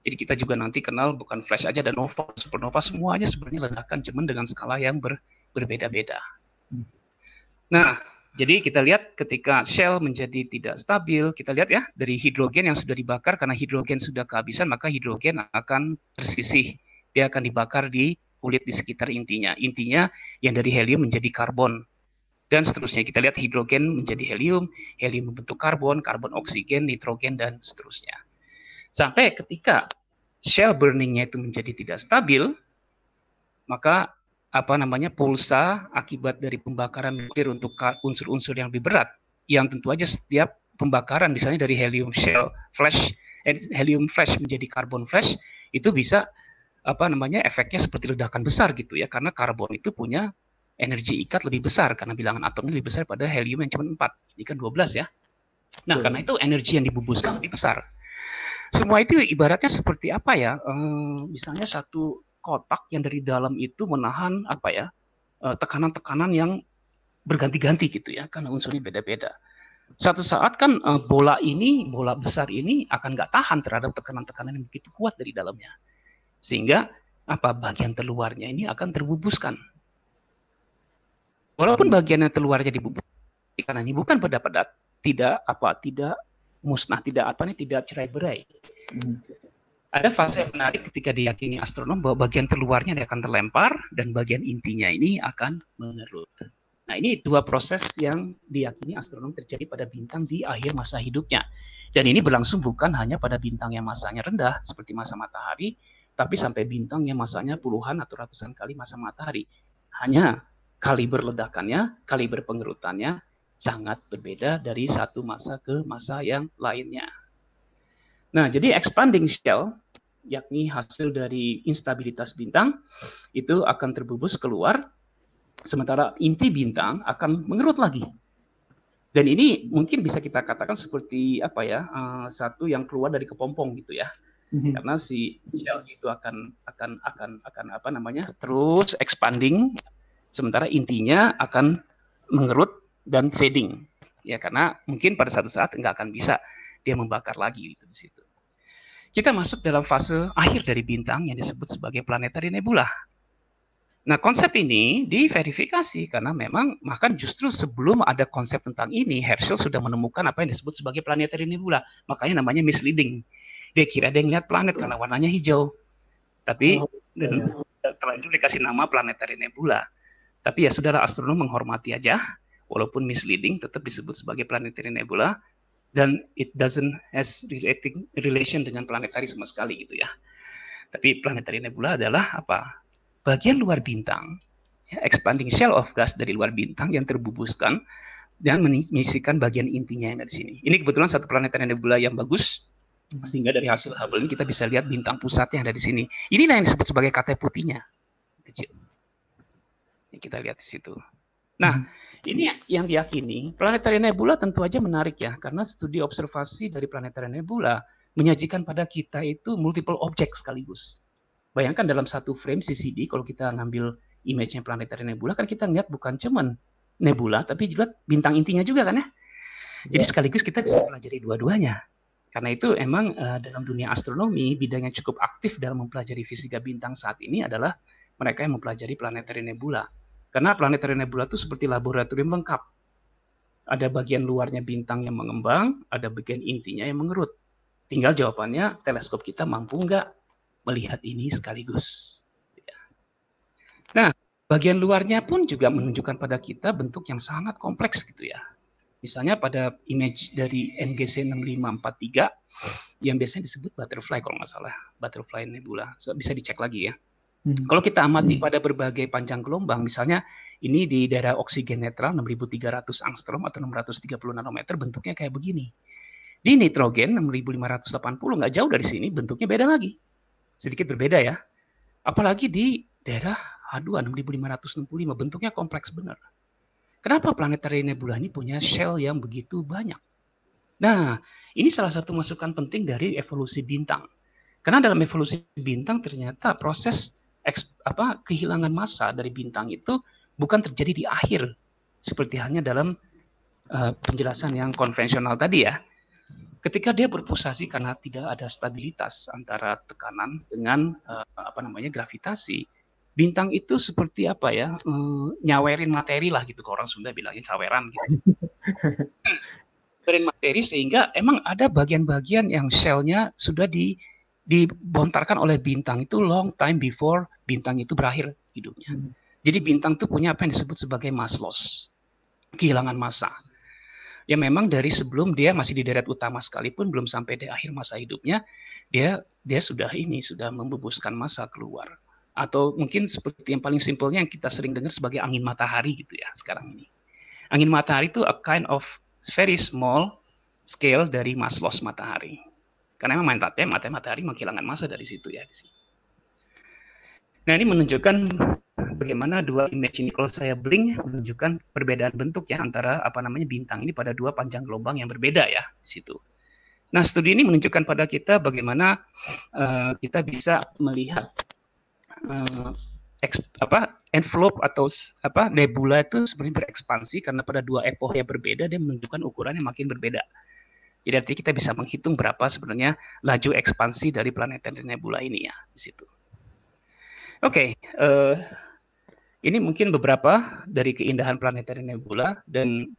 Jadi kita juga nanti kenal bukan flash aja dan nova, supernova semuanya sebenarnya ledakan cuman dengan skala yang ber, berbeda-beda. Nah, jadi kita lihat ketika shell menjadi tidak stabil, kita lihat ya dari hidrogen yang sudah dibakar karena hidrogen sudah kehabisan maka hidrogen akan tersisih. Dia akan dibakar di kulit di sekitar intinya. Intinya yang dari helium menjadi karbon. Dan seterusnya kita lihat hidrogen menjadi helium, helium membentuk karbon, karbon oksigen, nitrogen, dan seterusnya. Sampai ketika shell burningnya itu menjadi tidak stabil, maka apa namanya pulsa akibat dari pembakaran nuklir untuk unsur-unsur yang lebih berat, yang tentu aja setiap pembakaran misalnya dari helium shell flash, eh, helium flash menjadi karbon flash itu bisa apa namanya efeknya seperti ledakan besar gitu ya karena karbon itu punya energi ikat lebih besar karena bilangan atomnya lebih besar pada helium yang cuma 4 ini kan 12 ya. Nah karena itu energi yang dibubuskan lebih besar. Semua itu ibaratnya seperti apa ya? Ehm, misalnya satu kotak yang dari dalam itu menahan apa ya eh, tekanan-tekanan yang berganti-ganti gitu ya karena unsurnya beda-beda satu saat kan eh, bola ini bola besar ini akan nggak tahan terhadap tekanan-tekanan yang begitu kuat dari dalamnya sehingga apa bagian terluarnya ini akan terbubuskan. Walaupun bagian yang terluarnya dibubus, karena ini bukan pada pada tidak apa tidak musnah, tidak apa nih tidak cerai berai. Hmm. Ada fase yang menarik ketika diyakini astronom bahwa bagian terluarnya akan terlempar dan bagian intinya ini akan mengerut. Nah ini dua proses yang diyakini astronom terjadi pada bintang di akhir masa hidupnya. Dan ini berlangsung bukan hanya pada bintang yang masanya rendah seperti masa matahari, tapi sampai bintang yang masanya puluhan atau ratusan kali masa matahari. Hanya kaliber ledakannya, kaliber pengerutannya sangat berbeda dari satu masa ke masa yang lainnya. Nah, jadi expanding shell, yakni hasil dari instabilitas bintang, itu akan terbubus keluar, sementara inti bintang akan mengerut lagi. Dan ini mungkin bisa kita katakan seperti apa ya, uh, satu yang keluar dari kepompong gitu ya. Hmm karena si shell itu akan akan akan akan apa namanya terus expanding sementara intinya akan mengerut dan fading. Ya karena mungkin pada satu saat nggak akan bisa dia membakar lagi gitu di situ kita masuk dalam fase akhir dari bintang yang disebut sebagai planetary nebula Nah, konsep ini diverifikasi karena memang bahkan justru sebelum ada konsep tentang ini, Herschel sudah menemukan apa yang disebut sebagai planetary nebula. Makanya namanya misleading dia kira dia ngeliat planet karena warnanya hijau. Tapi oh, iya. itu dikasih nama planetary nebula. Tapi ya sudahlah astronom menghormati aja, walaupun misleading tetap disebut sebagai planetary nebula dan it doesn't has relating relation dengan planetary sama sekali gitu ya. Tapi planetary nebula adalah apa? Bagian luar bintang, ya, expanding shell of gas dari luar bintang yang terbubuskan dan mengisikan bagian intinya yang ada di sini. Ini kebetulan satu planetary nebula yang bagus sehingga dari hasil Hubble ini kita bisa lihat bintang pusatnya yang ada di sini. Inilah yang disebut sebagai KT putihnya. Kecil. Ini kita lihat di situ. Nah, hmm. Ini yang diyakini planetary nebula tentu aja menarik ya karena studi observasi dari planetary nebula menyajikan pada kita itu multiple object sekaligus. Bayangkan dalam satu frame CCD kalau kita ngambil image-nya planetary nebula kan kita lihat bukan cuman nebula, tapi juga bintang intinya juga kan ya. Jadi ya. sekaligus kita bisa pelajari dua-duanya. Karena itu emang uh, dalam dunia astronomi bidang yang cukup aktif dalam mempelajari fisika bintang saat ini adalah mereka yang mempelajari planetary nebula. Karena planetary nebula itu seperti laboratorium lengkap. Ada bagian luarnya bintang yang mengembang, ada bagian intinya yang mengerut. Tinggal jawabannya teleskop kita mampu nggak melihat ini sekaligus. Ya. Nah, bagian luarnya pun juga menunjukkan pada kita bentuk yang sangat kompleks gitu ya. Misalnya pada image dari NGC 6543 yang biasanya disebut butterfly kalau nggak salah, butterfly nebula. So, bisa dicek lagi ya. Hmm. Kalau kita amati hmm. pada berbagai panjang gelombang, misalnya ini di daerah oksigen netral 6300 angstrom atau 630 nanometer bentuknya kayak begini. Di nitrogen 6580 nggak jauh dari sini bentuknya beda lagi. Sedikit berbeda ya. Apalagi di daerah H2 6565 bentuknya kompleks benar. Kenapa planetary nebula ini punya shell yang begitu banyak? Nah, ini salah satu masukan penting dari evolusi bintang. Karena dalam evolusi bintang ternyata proses eks, apa kehilangan massa dari bintang itu bukan terjadi di akhir. Seperti halnya dalam uh, penjelasan yang konvensional tadi ya. Ketika dia berpulsasi karena tidak ada stabilitas antara tekanan dengan uh, apa namanya gravitasi, bintang itu seperti apa ya mm, nyawerin materi lah gitu. Ke orang Sunda bilangin saweran gitu. Nyawerin materi sehingga emang ada bagian-bagian yang shellnya sudah di dibontarkan oleh bintang itu long time before bintang itu berakhir hidupnya. Hmm. Jadi bintang itu punya apa yang disebut sebagai mass loss, kehilangan massa. Ya memang dari sebelum dia masih di deret utama sekalipun belum sampai di akhir masa hidupnya, dia dia sudah ini sudah membebuskan massa keluar atau mungkin seperti yang paling simpelnya yang kita sering dengar sebagai angin matahari gitu ya sekarang ini. Angin matahari itu a kind of very small scale dari mass loss matahari. Karena memang matahari, matahari, matahari menghilangkan massa dari situ ya di sini. Nah ini menunjukkan bagaimana dua image ini kalau saya blink menunjukkan perbedaan bentuk ya antara apa namanya bintang ini pada dua panjang gelombang yang berbeda ya di situ. Nah studi ini menunjukkan pada kita bagaimana uh, kita bisa melihat uh, apa envelope atau apa nebula itu sebenarnya berekspansi karena pada dua epoch yang berbeda dia menunjukkan ukuran yang makin berbeda. Jadi artinya kita bisa menghitung berapa sebenarnya laju ekspansi dari planet dan nebula ini ya di situ. Oke, okay, uh, eh, ini mungkin beberapa dari keindahan planet dan nebula dan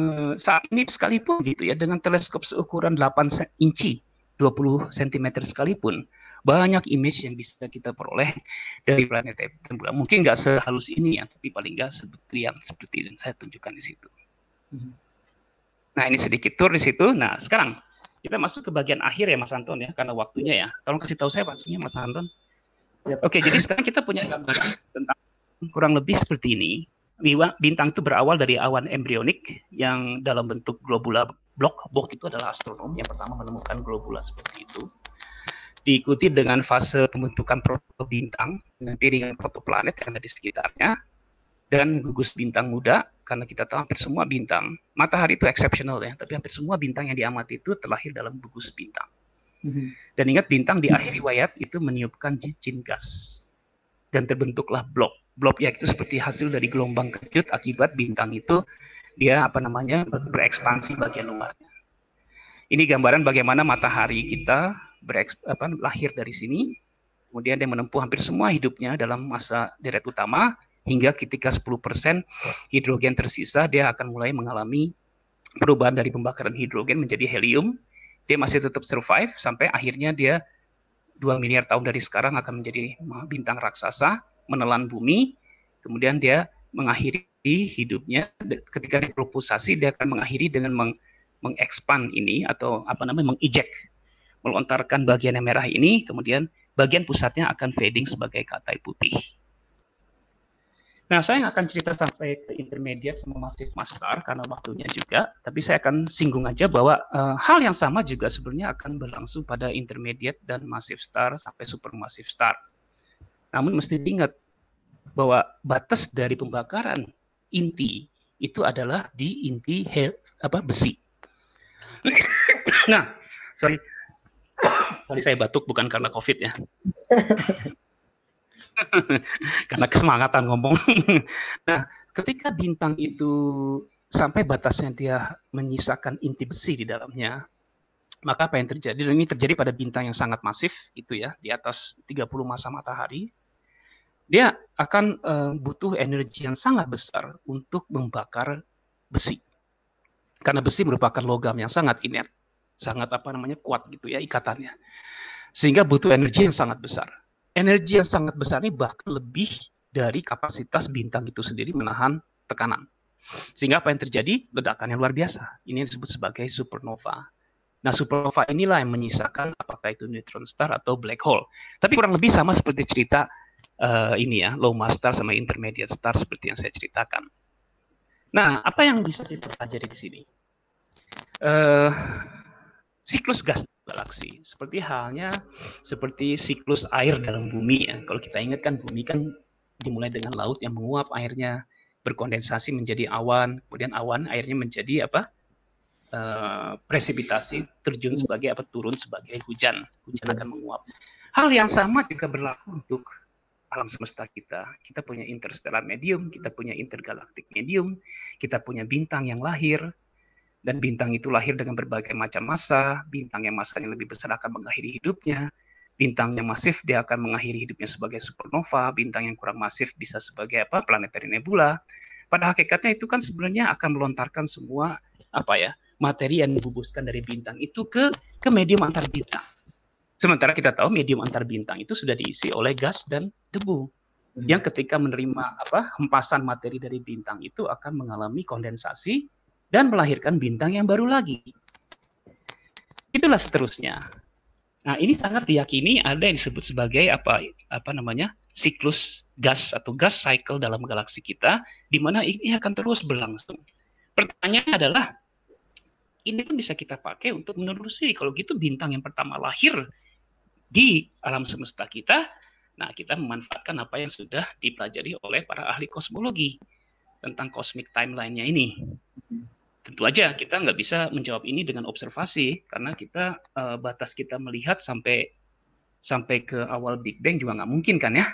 uh, saat ini sekalipun gitu ya dengan teleskop seukuran 8 inci 20 cm sekalipun banyak image yang bisa kita peroleh dari planet nebula. Mungkin nggak sehalus ini ya, tapi paling nggak seperti yang seperti yang saya tunjukkan di situ. Mhm. Nah ini sedikit tour di situ. Nah sekarang kita masuk ke bagian akhir ya Mas Anton ya, karena waktunya ya. Tolong kasih tahu saya pastinya Mas Anton. Yep. Oke, jadi sekarang kita punya gambaran tentang kurang lebih seperti ini. Bintang itu berawal dari awan embrionik yang dalam bentuk globula blok. Blok itu adalah astronom yang pertama menemukan globula seperti itu diikuti dengan fase pembentukan protobintang dengan piringan protoplanet yang ada di sekitarnya dan gugus bintang muda karena kita tahu hampir semua bintang matahari itu exceptional ya tapi hampir semua bintang yang diamati itu terlahir dalam gugus bintang. Mm-hmm. dan ingat bintang di akhir riwayat itu meniupkan cincin gas dan terbentuklah blok blok ya itu seperti hasil dari gelombang kejut akibat bintang itu dia apa namanya berekspansi bagian luarnya. Ini gambaran bagaimana matahari kita apa, lahir dari sini, kemudian dia menempuh hampir semua hidupnya dalam masa deret utama, hingga ketika 10% hidrogen tersisa, dia akan mulai mengalami perubahan dari pembakaran hidrogen menjadi helium. Dia masih tetap survive sampai akhirnya dia 2 miliar tahun dari sekarang akan menjadi bintang raksasa, menelan bumi, kemudian dia mengakhiri hidupnya ketika dipropulsasi dia akan mengakhiri dengan meng, mengekspan ini atau apa namanya mengeject melontarkan bagian yang merah ini, kemudian bagian pusatnya akan fading sebagai katai putih. Nah, saya akan cerita sampai ke intermediate sama massive master karena waktunya juga, tapi saya akan singgung aja bahwa uh, hal yang sama juga sebenarnya akan berlangsung pada intermediate dan massive star sampai supermassive star. Namun mesti diingat bahwa batas dari pembakaran inti itu adalah di inti apa besi. nah, sorry, Sorry saya batuk bukan karena COVID ya. Karena kesemangatan ngomong. nah, ketika bintang itu sampai batasnya dia menyisakan inti besi di dalamnya, maka apa yang terjadi? Dan ini terjadi pada bintang yang sangat masif, itu ya, di atas 30 masa matahari. Dia akan uh, butuh energi yang sangat besar untuk membakar besi. Karena besi merupakan logam yang sangat inert, sangat apa namanya kuat gitu ya ikatannya. Sehingga butuh energi yang sangat besar. Energi yang sangat besar ini bahkan lebih dari kapasitas bintang itu sendiri menahan tekanan. Sehingga apa yang terjadi? Ledakan yang luar biasa. Ini disebut sebagai supernova. Nah, supernova inilah yang menyisakan apakah itu neutron star atau black hole. Tapi kurang lebih sama seperti cerita uh, ini ya, low mass star sama intermediate star seperti yang saya ceritakan. Nah, apa yang bisa kita pelajari di sini? Uh, siklus gas galaksi, seperti halnya seperti siklus air dalam bumi ya. Kalau kita ingat kan bumi kan dimulai dengan laut yang menguap airnya berkondensasi menjadi awan, kemudian awan airnya menjadi apa? Uh, presipitasi terjun sebagai apa turun sebagai hujan hujan akan menguap hal yang sama juga berlaku untuk alam semesta kita. Kita punya interstellar medium, kita punya intergalactic medium, kita punya bintang yang lahir, dan bintang itu lahir dengan berbagai macam masa. Bintang yang masanya lebih besar akan mengakhiri hidupnya. Bintang yang masif dia akan mengakhiri hidupnya sebagai supernova. Bintang yang kurang masif bisa sebagai apa? Planetary nebula. Pada hakikatnya itu kan sebenarnya akan melontarkan semua apa ya materi yang dibubuskan dari bintang itu ke ke medium antar bintang. Sementara kita tahu medium antar bintang itu sudah diisi oleh gas dan debu. Hmm. Yang ketika menerima apa hempasan materi dari bintang itu akan mengalami kondensasi dan melahirkan bintang yang baru lagi. Itulah seterusnya. Nah, ini sangat diyakini ada yang disebut sebagai apa apa namanya? siklus gas atau gas cycle dalam galaksi kita di mana ini akan terus berlangsung. Pertanyaannya adalah ini pun bisa kita pakai untuk menelusuri kalau gitu bintang yang pertama lahir di alam semesta kita, nah kita memanfaatkan apa yang sudah dipelajari oleh para ahli kosmologi tentang cosmic timeline-nya ini. Tentu aja kita nggak bisa menjawab ini dengan observasi karena kita uh, batas kita melihat sampai sampai ke awal Big Bang juga nggak mungkin kan ya.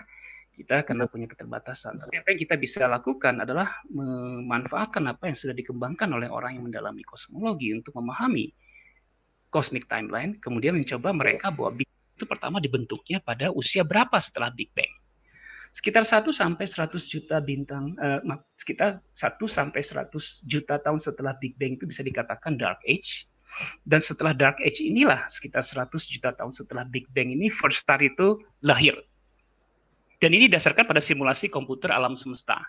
Kita karena punya keterbatasan. Tapi apa yang kita bisa lakukan adalah memanfaatkan apa yang sudah dikembangkan oleh orang yang mendalami kosmologi untuk memahami cosmic timeline, kemudian mencoba mereka bahwa Big itu pertama dibentuknya pada usia berapa setelah Big Bang. Sekitar 1 sampai 100 juta bintang uh, sekitar 1 sampai 100 juta tahun setelah Big Bang itu bisa dikatakan Dark Age. Dan setelah Dark Age inilah sekitar 100 juta tahun setelah Big Bang ini first star itu lahir. Dan ini didasarkan pada simulasi komputer alam semesta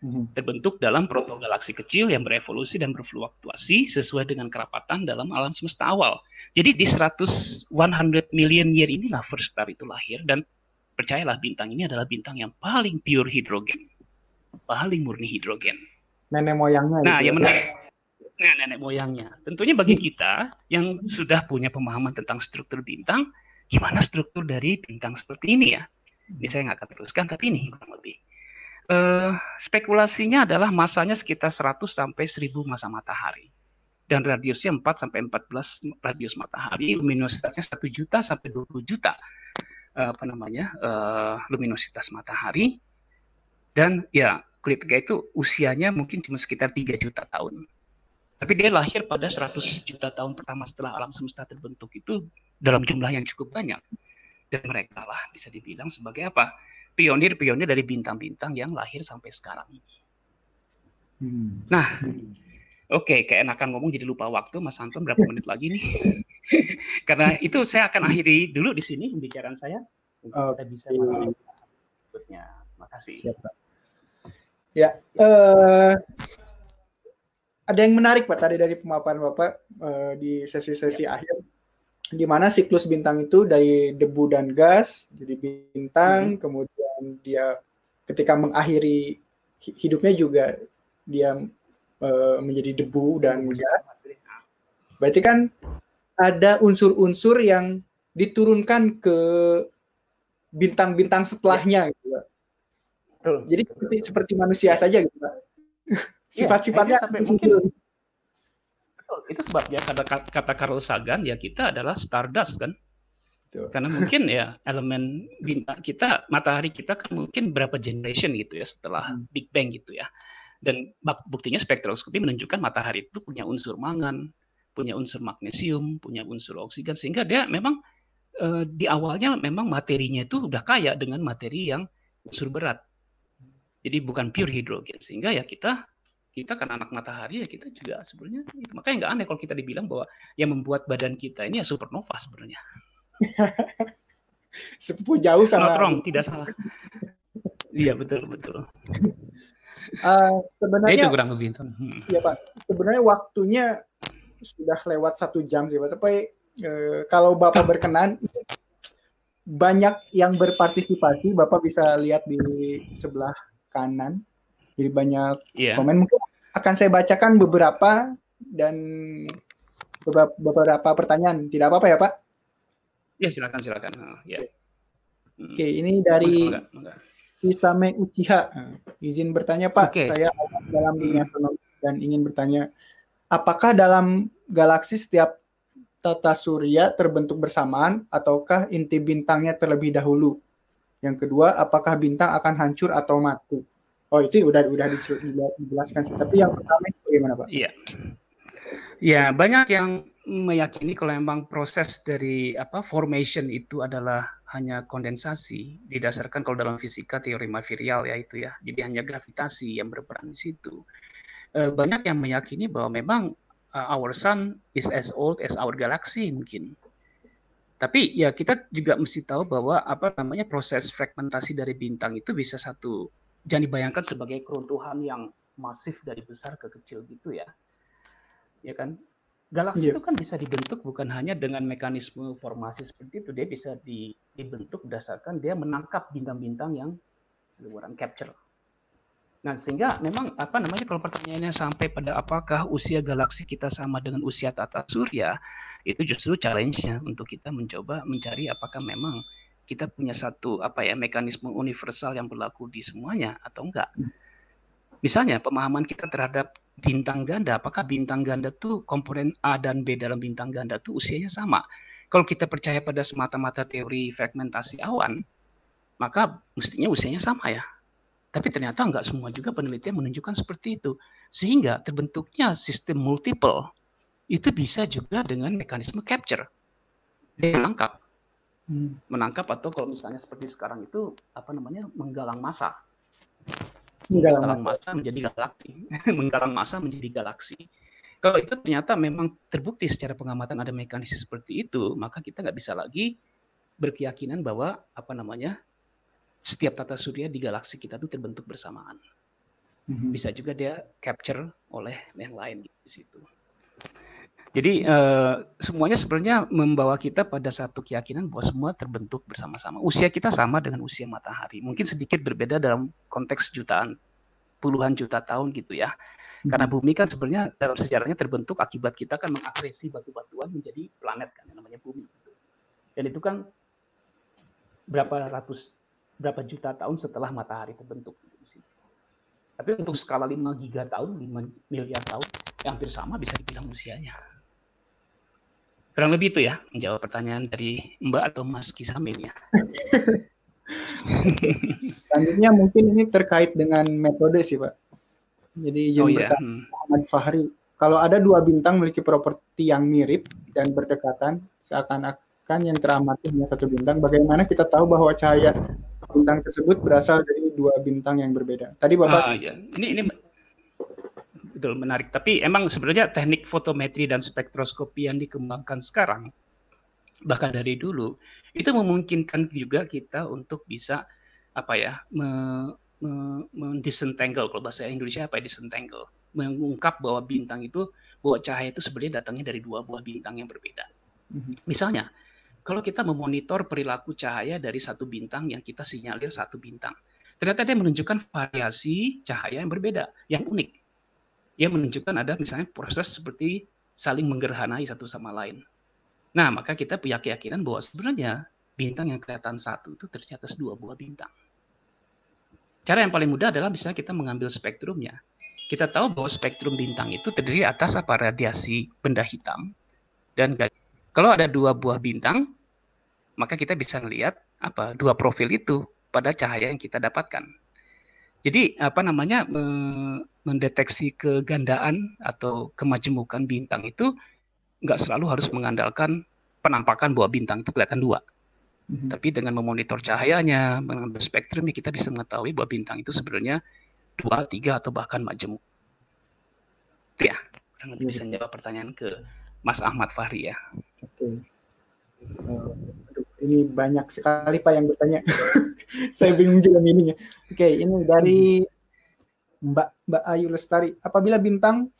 Mhm. terbentuk dalam protogalaksi kecil yang berevolusi dan berfluktuasi sesuai dengan kerapatan dalam alam semesta awal. Jadi di 100 100 million year inilah first star itu lahir dan percayalah bintang ini adalah bintang yang paling pure hidrogen. Paling murni hidrogen.
Nenek moyangnya.
Nah, gitu yang ya. menarik. Nah, nenek moyangnya. Tentunya bagi kita yang sudah punya pemahaman tentang struktur bintang, gimana struktur dari bintang seperti ini ya? Ini saya nggak akan teruskan, tapi ini kurang lebih uh, spekulasinya adalah masanya sekitar 100 sampai 1000 masa matahari. Dan radiusnya 4 sampai 14 radius matahari, luminositasnya 1 juta sampai 20 juta uh, apa namanya? Uh, luminositas matahari. Dan ya, kulit gaya itu usianya mungkin cuma sekitar 3 juta tahun. Tapi dia lahir pada 100 juta tahun pertama setelah alam semesta terbentuk itu dalam jumlah yang cukup banyak. Dan mereka lah bisa dibilang sebagai apa? pionir-pionir dari bintang-bintang yang lahir sampai sekarang ini. Hmm. Nah, oke, okay, keenakan ngomong jadi lupa waktu, Mas Anton berapa menit lagi nih? Karena itu saya akan akhiri dulu di sini pembicaraan saya. Untuk kita bisa masuk berikutnya. Makasih. Siap, Pak.
Ya, uh, ada yang menarik Pak tadi dari pemaparan Bapak uh, di sesi-sesi ya. akhir di mana siklus bintang itu dari debu dan gas jadi bintang, hmm. kemudian dia ketika mengakhiri hidupnya juga dia uh, menjadi debu dan gas. Berarti kan ada unsur-unsur yang diturunkan ke bintang-bintang setelahnya gitu. Jadi seperti seperti manusia saja gitu.
Iya, Sifat-sifatnya ya, mungkin itu sebabnya kata kata Carl Sagan ya kita adalah stardust kan Karena mungkin ya elemen bintang kita, matahari kita kan mungkin berapa generation gitu ya setelah hmm. Big Bang gitu ya. Dan buktinya spektroskopi menunjukkan matahari itu punya unsur mangan, punya unsur magnesium, punya unsur oksigen sehingga dia memang eh, di awalnya memang materinya itu udah kaya dengan materi yang unsur berat. Jadi bukan pure hidrogen sehingga ya kita kita kan anak matahari ya kita juga sebenarnya itu. makanya nggak aneh kalau kita dibilang bahwa yang membuat badan kita ini ya supernova sebenarnya.
Sepupu jauh sama.
Not wrong, tidak salah. iya betul betul.
Uh, sebenarnya
ya, itu kurang lebih itu.
Hmm. Iya pak. Sebenarnya waktunya sudah lewat satu jam sih pak. Tapi uh, kalau bapak berkenan banyak yang berpartisipasi. Bapak bisa lihat di sebelah kanan. Jadi banyak yeah. komen. Mungkin akan saya bacakan beberapa dan beberapa, pertanyaan. Tidak apa-apa ya pak?
Ya silakan silakan. Uh, ya.
Oke, ini dari Isame Uchiha. Izin bertanya Pak, okay. saya dalam dunia astronomi dan ingin bertanya, apakah dalam galaksi setiap tata surya terbentuk bersamaan ataukah inti bintangnya terlebih dahulu? Yang kedua, apakah bintang akan hancur atau mati? Oh itu udah udah dijelaskan sih. Tapi yang pertama itu bagaimana Pak?
Iya. Ya banyak yang meyakini kalau memang proses dari apa formation itu adalah hanya kondensasi didasarkan kalau dalam fisika teori material ya itu ya. Jadi hanya gravitasi yang berperan di situ. E, banyak yang meyakini bahwa memang uh, our sun is as old as our galaxy mungkin. Tapi ya kita juga mesti tahu bahwa apa namanya proses fragmentasi dari bintang itu bisa satu jangan dibayangkan sebagai keruntuhan yang masif dari besar ke kecil gitu ya. Ya kan Galaksi yeah. itu kan bisa dibentuk bukan hanya dengan mekanisme formasi seperti itu, dia bisa di, dibentuk berdasarkan dia menangkap bintang-bintang yang seliweran capture. Nah, sehingga memang apa namanya kalau pertanyaannya sampai pada apakah usia galaksi kita sama dengan usia tata surya, itu justru challenge-nya untuk kita mencoba mencari apakah memang kita punya satu apa ya mekanisme universal yang berlaku di semuanya atau enggak. Misalnya pemahaman kita terhadap bintang ganda, apakah bintang ganda tuh komponen A dan B dalam bintang ganda tuh usianya sama? Kalau kita percaya pada semata-mata teori fragmentasi awan, maka mestinya usianya sama ya. Tapi ternyata nggak semua juga penelitian menunjukkan seperti itu. Sehingga terbentuknya sistem multiple itu bisa juga dengan mekanisme capture. Dia menangkap. Hmm. Menangkap atau kalau misalnya seperti sekarang itu apa namanya menggalang massa menggalang masa menjadi galaksi, menggalang masa menjadi galaksi. Kalau itu ternyata memang terbukti secara pengamatan ada mekanisme seperti itu, maka kita nggak bisa lagi berkeyakinan bahwa apa namanya setiap tata surya di galaksi kita itu terbentuk bersamaan. Mm-hmm. Bisa juga dia capture oleh yang lain di situ. Jadi uh, semuanya sebenarnya membawa kita pada satu keyakinan bahwa semua terbentuk bersama-sama. Usia kita sama dengan usia matahari. Mungkin sedikit berbeda dalam konteks jutaan puluhan juta tahun gitu ya. Karena hmm. bumi kan sebenarnya dalam sejarahnya terbentuk akibat kita kan mengagresi batu-batuan menjadi planet kan yang namanya bumi. Dan itu kan berapa ratus berapa juta tahun setelah matahari terbentuk. Gitu Tapi untuk skala 5 giga tahun, 5 miliar tahun, yang hampir sama bisa dibilang usianya. Kurang lebih itu ya, menjawab pertanyaan dari Mbak atau Mas Kisamin ya.
Selanjutnya mungkin ini terkait dengan metode sih Pak. Jadi izin oh, iya. hmm. Muhammad Fahri. Kalau ada dua bintang memiliki properti yang mirip dan berdekatan, seakan-akan yang teramati hanya satu bintang, bagaimana kita tahu bahwa cahaya bintang tersebut berasal dari dua bintang yang berbeda? Tadi Bapak... Ah,
iya. Ini, ini betul menarik. Tapi emang sebenarnya teknik fotometri dan spektroskopi yang dikembangkan sekarang bahkan dari dulu itu memungkinkan juga kita untuk bisa apa ya me, me, mendisentangle kalau bahasa Indonesia apa ya disentangle mengungkap bahwa bintang itu bahwa cahaya itu sebenarnya datangnya dari dua buah bintang yang berbeda. Mm-hmm. Misalnya kalau kita memonitor perilaku cahaya dari satu bintang yang kita sinyalir satu bintang, ternyata dia menunjukkan variasi cahaya yang berbeda, yang unik ia menunjukkan ada misalnya proses seperti saling menggerhanai satu sama lain. Nah, maka kita punya keyakinan bahwa sebenarnya bintang yang kelihatan satu itu ternyata dua buah bintang. Cara yang paling mudah adalah misalnya kita mengambil spektrumnya. Kita tahu bahwa spektrum bintang itu terdiri atas apa radiasi benda hitam dan Kalau ada dua buah bintang, maka kita bisa melihat apa dua profil itu pada cahaya yang kita dapatkan. Jadi apa namanya mendeteksi kegandaan atau kemajemukan bintang itu nggak selalu harus mengandalkan penampakan bahwa bintang itu kelihatan dua. Mm-hmm. Tapi dengan memonitor cahayanya, mengambil spektrumnya, kita bisa mengetahui bahwa bintang itu sebenarnya dua, tiga, atau bahkan majemuk. Ya, kurang lebih bisa jawab pertanyaan ke Mas Ahmad Fahri ya. Oke. Okay.
Uh, aduh, ini banyak sekali Pak yang bertanya. Saya bingung juga ininya. Oke, okay, ini dari Mbak Mbak Ayu Lestari. Apabila bintang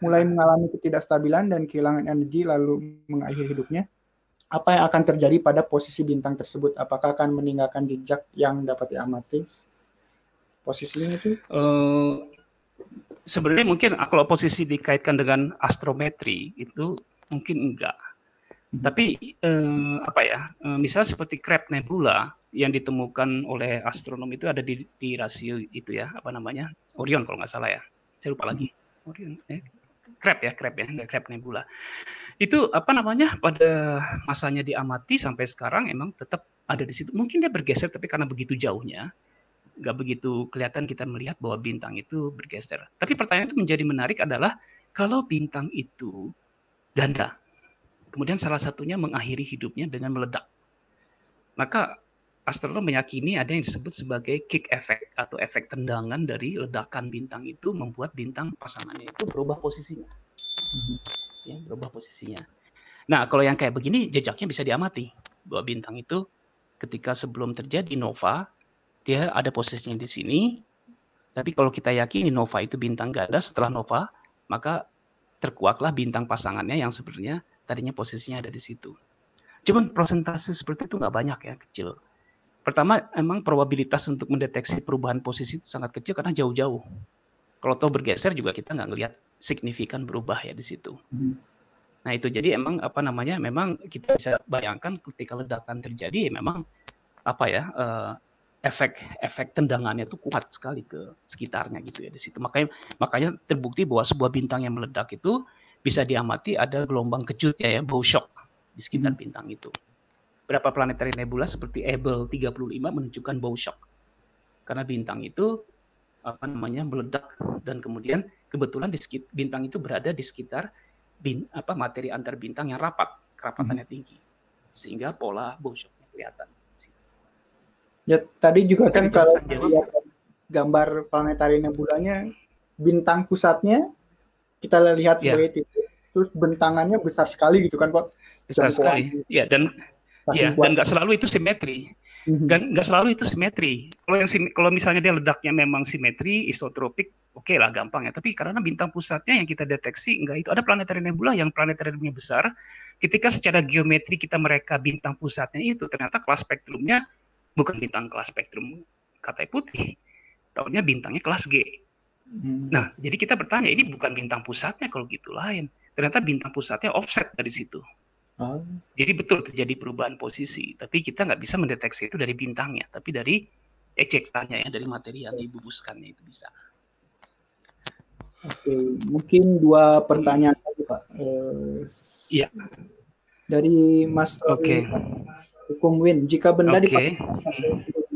mulai mengalami ketidakstabilan dan kehilangan energi lalu mengakhiri hidupnya, apa yang akan terjadi pada posisi bintang tersebut? Apakah akan meninggalkan jejak yang dapat diamati? Posisinya itu? Uh,
sebenarnya mungkin kalau posisi dikaitkan dengan astrometri itu mungkin enggak. Hmm. Tapi eh, apa ya? Eh, misalnya seperti Crab Nebula yang ditemukan oleh astronom itu ada di, di rasio itu ya, apa namanya? Orion kalau nggak salah ya. Saya lupa lagi. Orion, eh, Crab ya, Crab ya, Crab Nebula. Itu apa namanya? Pada masanya diamati sampai sekarang emang tetap ada di situ. Mungkin dia bergeser tapi karena begitu jauhnya, nggak begitu kelihatan kita melihat bahwa bintang itu bergeser. Tapi pertanyaan itu menjadi menarik adalah kalau bintang itu ganda, kemudian salah satunya mengakhiri hidupnya dengan meledak, maka astronom meyakini ada yang disebut sebagai kick effect atau efek tendangan dari ledakan bintang itu membuat bintang pasangannya itu berubah posisinya. Ya, berubah posisinya. Nah, kalau yang kayak begini jejaknya bisa diamati bahwa bintang itu ketika sebelum terjadi nova dia ada posisinya di sini. Tapi kalau kita yakini nova itu bintang ganda setelah nova, maka terkuaklah bintang pasangannya yang sebenarnya tadinya posisinya ada di situ. Cuman prosentase seperti itu nggak banyak ya, kecil. Pertama, emang probabilitas untuk mendeteksi perubahan posisi itu sangat kecil karena jauh-jauh. Kalau tahu bergeser juga kita nggak ngelihat signifikan berubah ya di situ. Hmm. Nah itu jadi emang apa namanya, memang kita bisa bayangkan ketika ledakan terjadi, ya memang apa ya, uh, efek efek tendangannya itu kuat sekali ke sekitarnya gitu ya di situ. Makanya makanya terbukti bahwa sebuah bintang yang meledak itu bisa diamati ada gelombang kejut ya, ya bow shock di sekitar hmm. bintang itu. Berapa planetary nebula seperti Abell 35 menunjukkan bow shock. Karena bintang itu apa namanya meledak dan kemudian kebetulan di sekitar, bintang itu berada di sekitar bin, apa materi antar bintang yang rapat, kerapatannya hmm. tinggi. Sehingga pola bow shocknya kelihatan.
Ya tadi juga kan kalau lihat gambar planetari nebulanya bintang pusatnya kita lihat iya. sebagai yeah. titik, terus bentangannya besar sekali gitu kan Pak.
Besar sekali. Ya dan ya dan nggak selalu itu simetri. Mhm. Dan nggak selalu itu simetri. Kalau yang kalau misalnya dia ledaknya memang simetri, isotropik, oke okay lah gampang ya. Tapi karena bintang pusatnya yang kita deteksi enggak itu ada planetari nebula yang planetariumnya besar. Ketika secara geometri kita mereka bintang pusatnya itu ternyata kelas spektrumnya bukan bintang kelas spektrum katai putih, tahunya bintangnya kelas G. Hmm. Nah, jadi kita bertanya, ini bukan bintang pusatnya kalau gitu lain. Ternyata bintang pusatnya offset dari situ. Oh. Jadi betul terjadi perubahan posisi, tapi kita nggak bisa mendeteksi itu dari bintangnya, tapi dari ejektannya ya, dari materi yang dibubuskannya itu bisa.
Oke, mungkin dua pertanyaan lagi Pak.
Iya. Uh,
dari Mas
Oke. Okay
hukum Win. Jika benda okay.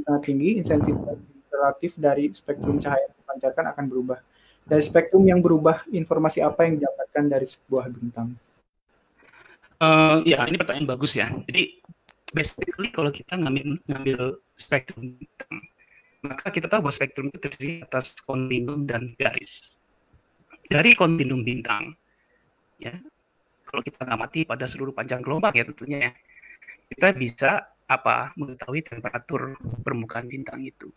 sangat tinggi, intensitas relatif dari spektrum cahaya yang dipancarkan akan berubah. Dari spektrum yang berubah, informasi apa yang didapatkan dari sebuah bintang?
Uh, ya, ini pertanyaan bagus ya. Jadi, basically kalau kita ngambil, ngambil spektrum bintang, maka kita tahu bahwa spektrum itu terdiri atas kontinum dan garis. Dari kontinum bintang, ya, kalau kita ngamati pada seluruh panjang gelombang ya tentunya ya, kita bisa apa mengetahui temperatur permukaan bintang itu.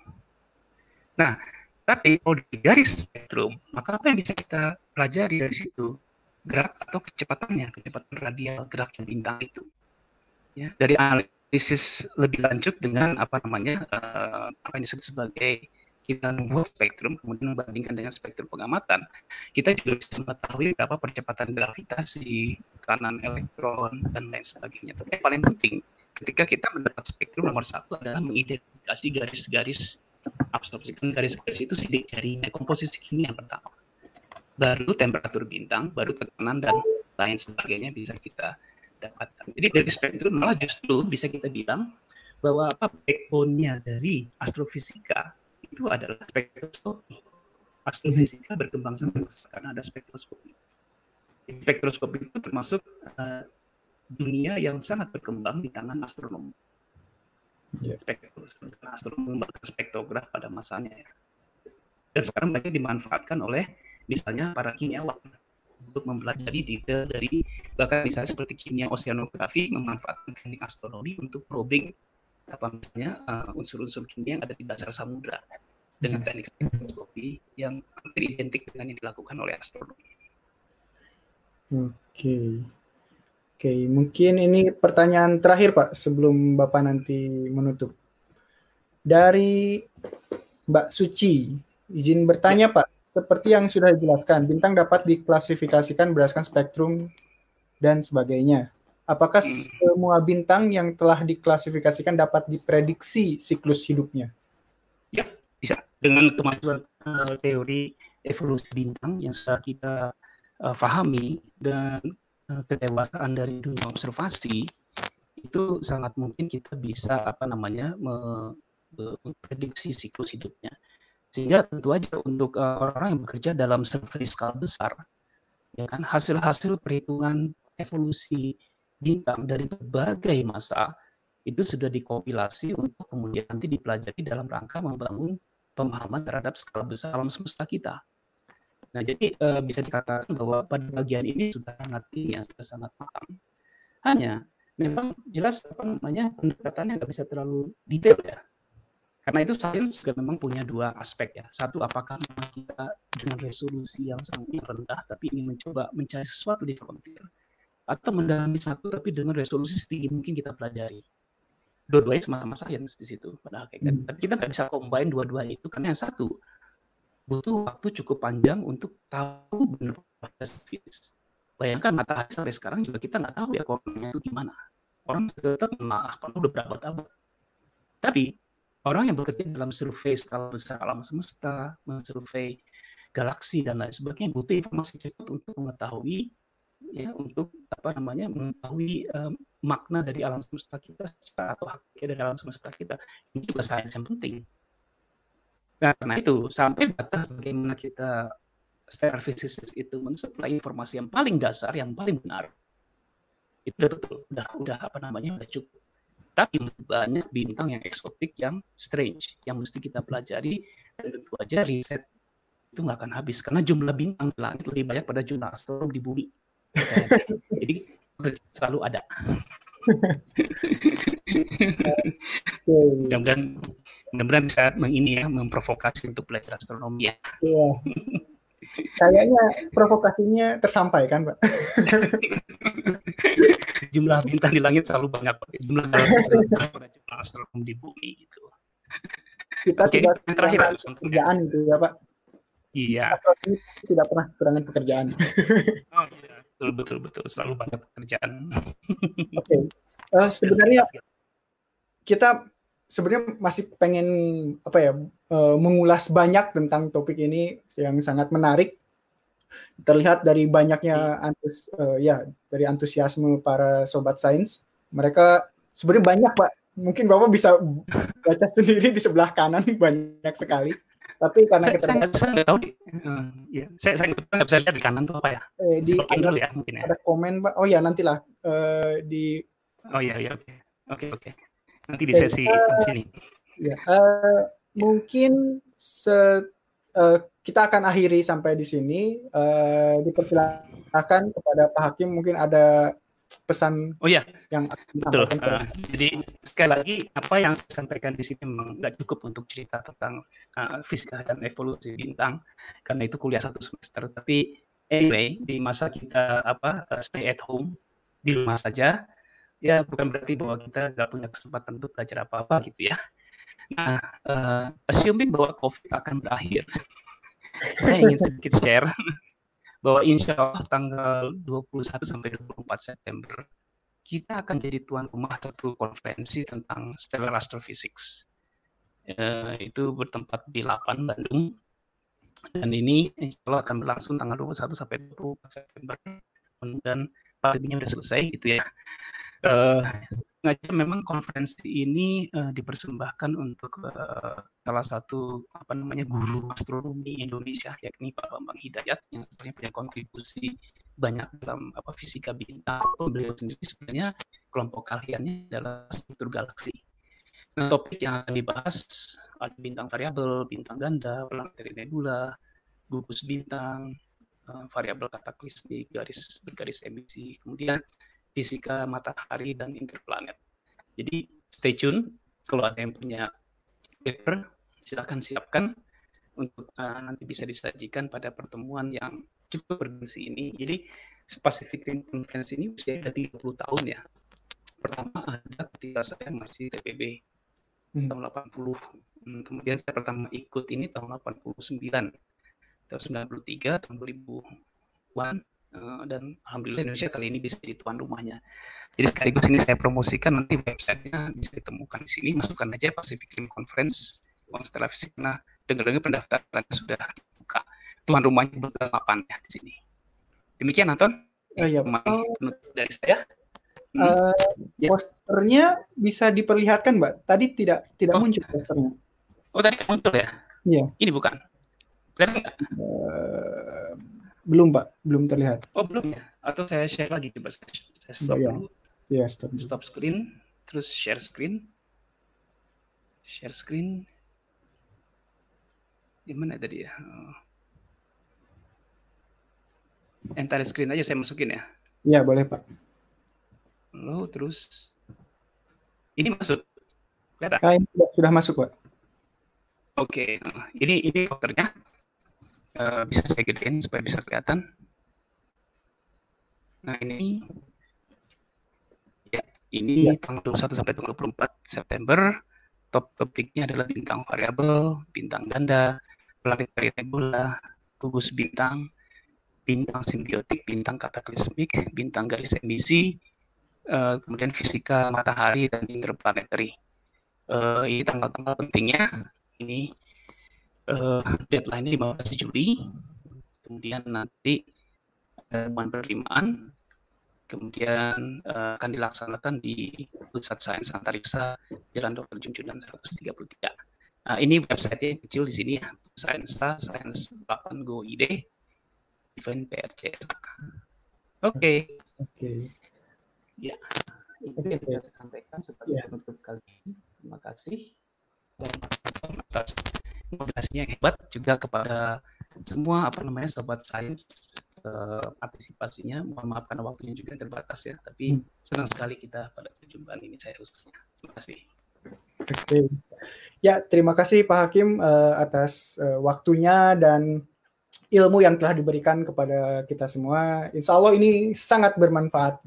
Nah, tapi kalau di garis spektrum, maka apa yang bisa kita pelajari dari situ? Gerak atau kecepatannya, kecepatan radial geraknya bintang itu. Ya, dari analisis lebih lanjut dengan apa namanya uh, apa yang disebut sebagai kita membuat spektrum kemudian membandingkan dengan spektrum pengamatan, kita juga bisa mengetahui berapa percepatan gravitasi, kanan elektron dan lain sebagainya. Tapi yang paling penting ketika kita mendapat spektrum nomor satu adalah mengidentifikasi garis-garis absorpsi garis-garis itu sidik jarinya komposisi kimia yang pertama baru temperatur bintang baru tekanan dan lain sebagainya bisa kita dapatkan. Jadi dari spektrum malah justru bisa kita bilang bahwa apa backbone-nya dari astrofisika itu adalah spektroskopi. Astrofisika berkembang sampai karena ada spektroskopi. Spektroskopi itu termasuk uh, dunia yang sangat berkembang di tangan astronom. Yeah. astronom spektrograf pada masanya ya. Dan sekarang banyak dimanfaatkan oleh misalnya para kimiawan untuk mempelajari detail dari bahkan misalnya seperti kimia oceanografi memanfaatkan teknik astronomi untuk probing apa misalnya uh, unsur-unsur kimia yang ada di dasar samudra dengan hmm. teknik spektroskopi yang hampir identik dengan yang dilakukan oleh astronomi.
Oke. Okay. Oke, okay, mungkin ini pertanyaan terakhir Pak sebelum Bapak nanti menutup. Dari Mbak Suci, izin bertanya Pak, seperti yang sudah dijelaskan, bintang dapat diklasifikasikan berdasarkan spektrum dan sebagainya. Apakah hmm. semua bintang yang telah diklasifikasikan dapat diprediksi siklus hidupnya?
Ya, bisa. Dengan kemampuan uh, teori evolusi bintang yang sudah kita uh, pahami dan uh, kedewasaan dari dunia observasi, itu sangat mungkin kita bisa apa namanya memprediksi siklus hidupnya. Sehingga tentu aja untuk uh, orang yang bekerja dalam survei skala besar, ya kan hasil-hasil perhitungan evolusi bintang dari berbagai masa itu sudah dikompilasi untuk kemudian nanti dipelajari dalam rangka membangun pemahaman terhadap skala besar alam semesta kita. Nah, jadi uh, bisa dikatakan bahwa pada bagian ini sudah sangat tinggi, sudah sangat matang. Hanya memang jelas apa namanya pendekatannya nggak bisa terlalu detail ya. Karena itu sains juga memang punya dua aspek ya. Satu, apakah kita dengan resolusi yang sangat rendah tapi ingin mencoba mencari sesuatu di frontier, atau mendalami satu tapi dengan resolusi setinggi mungkin kita pelajari. Dua-duanya sama-sama sains di situ pada hakikat. Hmm. Tapi kita nggak bisa combine dua-dua itu karena yang satu butuh waktu cukup panjang untuk tahu benar proses fisik. Bayangkan matahari sampai sekarang juga kita nggak tahu ya kornanya itu gimana. Orang tetap mengaahkan udah berabad-abad. Tapi orang yang bekerja dalam survei skala besar alam semesta, mensurvei galaksi dan lain sebagainya butuh informasi cepat untuk mengetahui ya untuk apa namanya mengetahui um, makna dari alam semesta kita atau hakikat dari alam semesta kita. Ini juga sains yang penting. Karena itu sampai batas bagaimana kita secara fisikis itu mensuplai informasi yang paling dasar yang paling benar itu betul udah udah apa namanya udah cukup tapi banyak bintang yang eksotik, yang strange, yang mesti kita pelajari. Dan tentu aja riset itu nggak akan habis. Karena jumlah bintang di langit lebih banyak pada jumlah astronom di bumi. Jadi selalu ada. mudah-mudahan mudah-mudahan bisa mengini ya memprovokasi untuk belajar astronomi ya. Iya.
Kayaknya provokasinya tersampaikan, Pak.
jumlah bintang di langit selalu banyak. Jumlah jumlah astronom di bumi gitu.
Kita Oke, tidak terakhir pekerjaan itu ya, Pak.
Iya.
Tidak pernah kekurangan pekerjaan.
oh iya, betul betul betul selalu banyak pekerjaan.
Oke. Okay. Uh, sebenarnya kita sebenarnya masih pengen apa ya uh, mengulas banyak tentang topik ini yang sangat menarik terlihat dari banyaknya antus uh, ya dari antusiasme para sobat sains. Mereka sebenarnya banyak pak. Mungkin bapak bisa baca sendiri di sebelah kanan banyak sekali. Tapi karena kita
saya, saya tahu uh, ya, saya saya nggak bisa lihat di kanan tuh apa ya.
Eh, di ada, ya mungkin ya. ada komen pak. Oh ya nantilah uh, di
oh ya ya oke. Okay. oke okay, oke. Okay nanti di sesi uh, sini.
Ya, uh, mungkin se uh, kita akan akhiri sampai di sini. Uh, dipersilakan kepada Pak Hakim mungkin ada pesan
oh ya yang betul uh, jadi sekali lagi apa yang saya sampaikan di sini memang nggak cukup untuk cerita tentang uh, fisika dan evolusi bintang karena itu kuliah satu semester tapi anyway di masa kita apa stay at home di rumah saja ya bukan berarti bahwa kita nggak punya kesempatan untuk belajar apa-apa gitu ya. Nah, uh, assuming bahwa COVID akan berakhir, saya ingin sedikit share bahwa insya Allah tanggal 21 sampai 24 September kita akan jadi tuan rumah satu konferensi tentang stellar astrophysics. Uh, itu bertempat di Lapan, Bandung. Dan ini insya Allah akan berlangsung tanggal 21 sampai 24 September. Dan pandeminya sudah selesai gitu ya. Uh, sengaja memang konferensi ini uh, dipersembahkan untuk uh, salah satu apa namanya guru astronomi Indonesia yakni Pak Bambang Hidayat yang sebenarnya punya kontribusi banyak dalam apa fisika bintang. Beliau sendiri sebenarnya kelompok kaliannya adalah struktur galaksi. Nah, topik yang akan dibahas ada bintang variabel, bintang ganda, planetary nebula, gugus bintang, uh, variabel kataklismik, garis bergaris emisi, kemudian fisika matahari dan interplanet. Jadi stay tune kalau ada yang punya paper silakan siapkan untuk uh, nanti bisa disajikan pada pertemuan yang cukup bergengsi ini. Jadi Pacific Rim Conference ini usia sudah 30 tahun ya. Pertama ada ketika saya masih TPB hmm. tahun 80. Hmm, kemudian saya pertama ikut ini tahun 89 tahun 93 tahun 2000-an uh, dan alhamdulillah Indonesia kali ini bisa jadi tuan rumahnya. Jadi sekaligus ini saya promosikan nanti websitenya bisa ditemukan di sini masukkan aja Pacific Rim Conference konstelasi Nah, dengar-dengar pendaftaran sudah buka. Tuan rumahnya berapa ya di sini. Demikian Anton.
Oh, iya.
Oh. dari saya.
Hmm. Uh, ya. Posternya bisa diperlihatkan, Mbak. Tadi tidak tidak oh. muncul posternya.
Oh, tadi muncul ya?
Iya.
Ini bukan.
Uh, belum pak, belum terlihat.
Oh belum ya? Atau saya share lagi coba saya, saya stop
ya.
dulu.
Ya stop.
Stop screen, terus share screen, share screen. Di mana tadi ya? Oh. Entire screen aja saya masukin ya.
Ya boleh pak.
Lalu terus ini masuk.
Kelihatan? Ah, sudah masuk pak.
Oke, ini ini foldernya. Eh, bisa saya gedein supaya bisa kelihatan. Nah ini ya ini ya. tanggal 21 sampai tanggal 24 September. Top topiknya adalah bintang variabel, bintang ganda, planetary nebula, gugus bintang, bintang simbiotik, bintang kataklismik, bintang garis emisi, uh, kemudian fisika matahari dan interplanetary. Uh, ini tanggal-tanggal pentingnya. Ini uh, deadline 15 Juli, kemudian nanti pengumuman penerimaan, kemudian uh, akan dilaksanakan di Pusat Sains Antariksa Jalan Dr. Junjunan 133. Nah, ini website yang kecil di sini ya, Sainsa, Sains 8 Go ID, event PRC. Oke. Okay.
Oke. Okay.
Ya, itu yang bisa saya sampaikan sebagai yeah. penutup kali ini. Terima kasih. Dan atas moderasinya yang hebat juga kepada semua apa namanya sobat sains uh, partisipasinya. Mohon maaf karena waktunya juga terbatas ya, tapi hmm. senang sekali kita pada perjumpaan ini saya khususnya. Terima kasih.
Oke. Ya, terima kasih Pak Hakim uh, atas uh, waktunya dan ilmu yang telah diberikan kepada kita semua. Insya Allah ini sangat bermanfaat.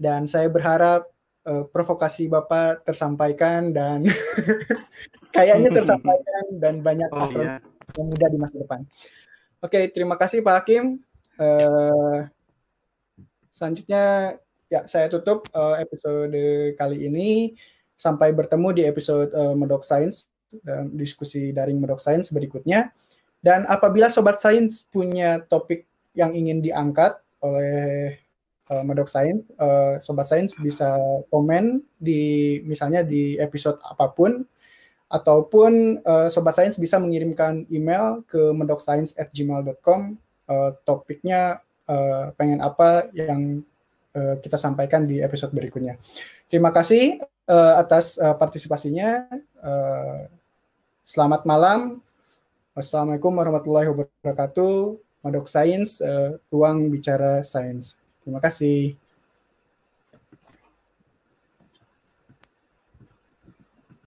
Dan saya berharap uh, provokasi Bapak tersampaikan dan kayaknya tersampaikan dan banyak oh, yeah. yang muda di masa depan. Oke, terima kasih Pak Hakim. Uh, selanjutnya ya saya tutup uh, episode kali ini. Sampai bertemu di episode uh, Medok Science dan diskusi daring Medok Science berikutnya. Dan apabila sobat sains punya topik yang ingin diangkat oleh uh, Medok Science, uh, sobat sains bisa komen di misalnya di episode apa pun ataupun uh, sobat sains bisa mengirimkan email ke mendokscience@gmail.com uh, topiknya uh, pengen apa yang uh, kita sampaikan di episode berikutnya. Terima kasih uh, atas uh, partisipasinya. Uh, selamat malam. Wassalamualaikum warahmatullahi wabarakatuh. Medok Sains, uh, ruang bicara sains. Terima kasih.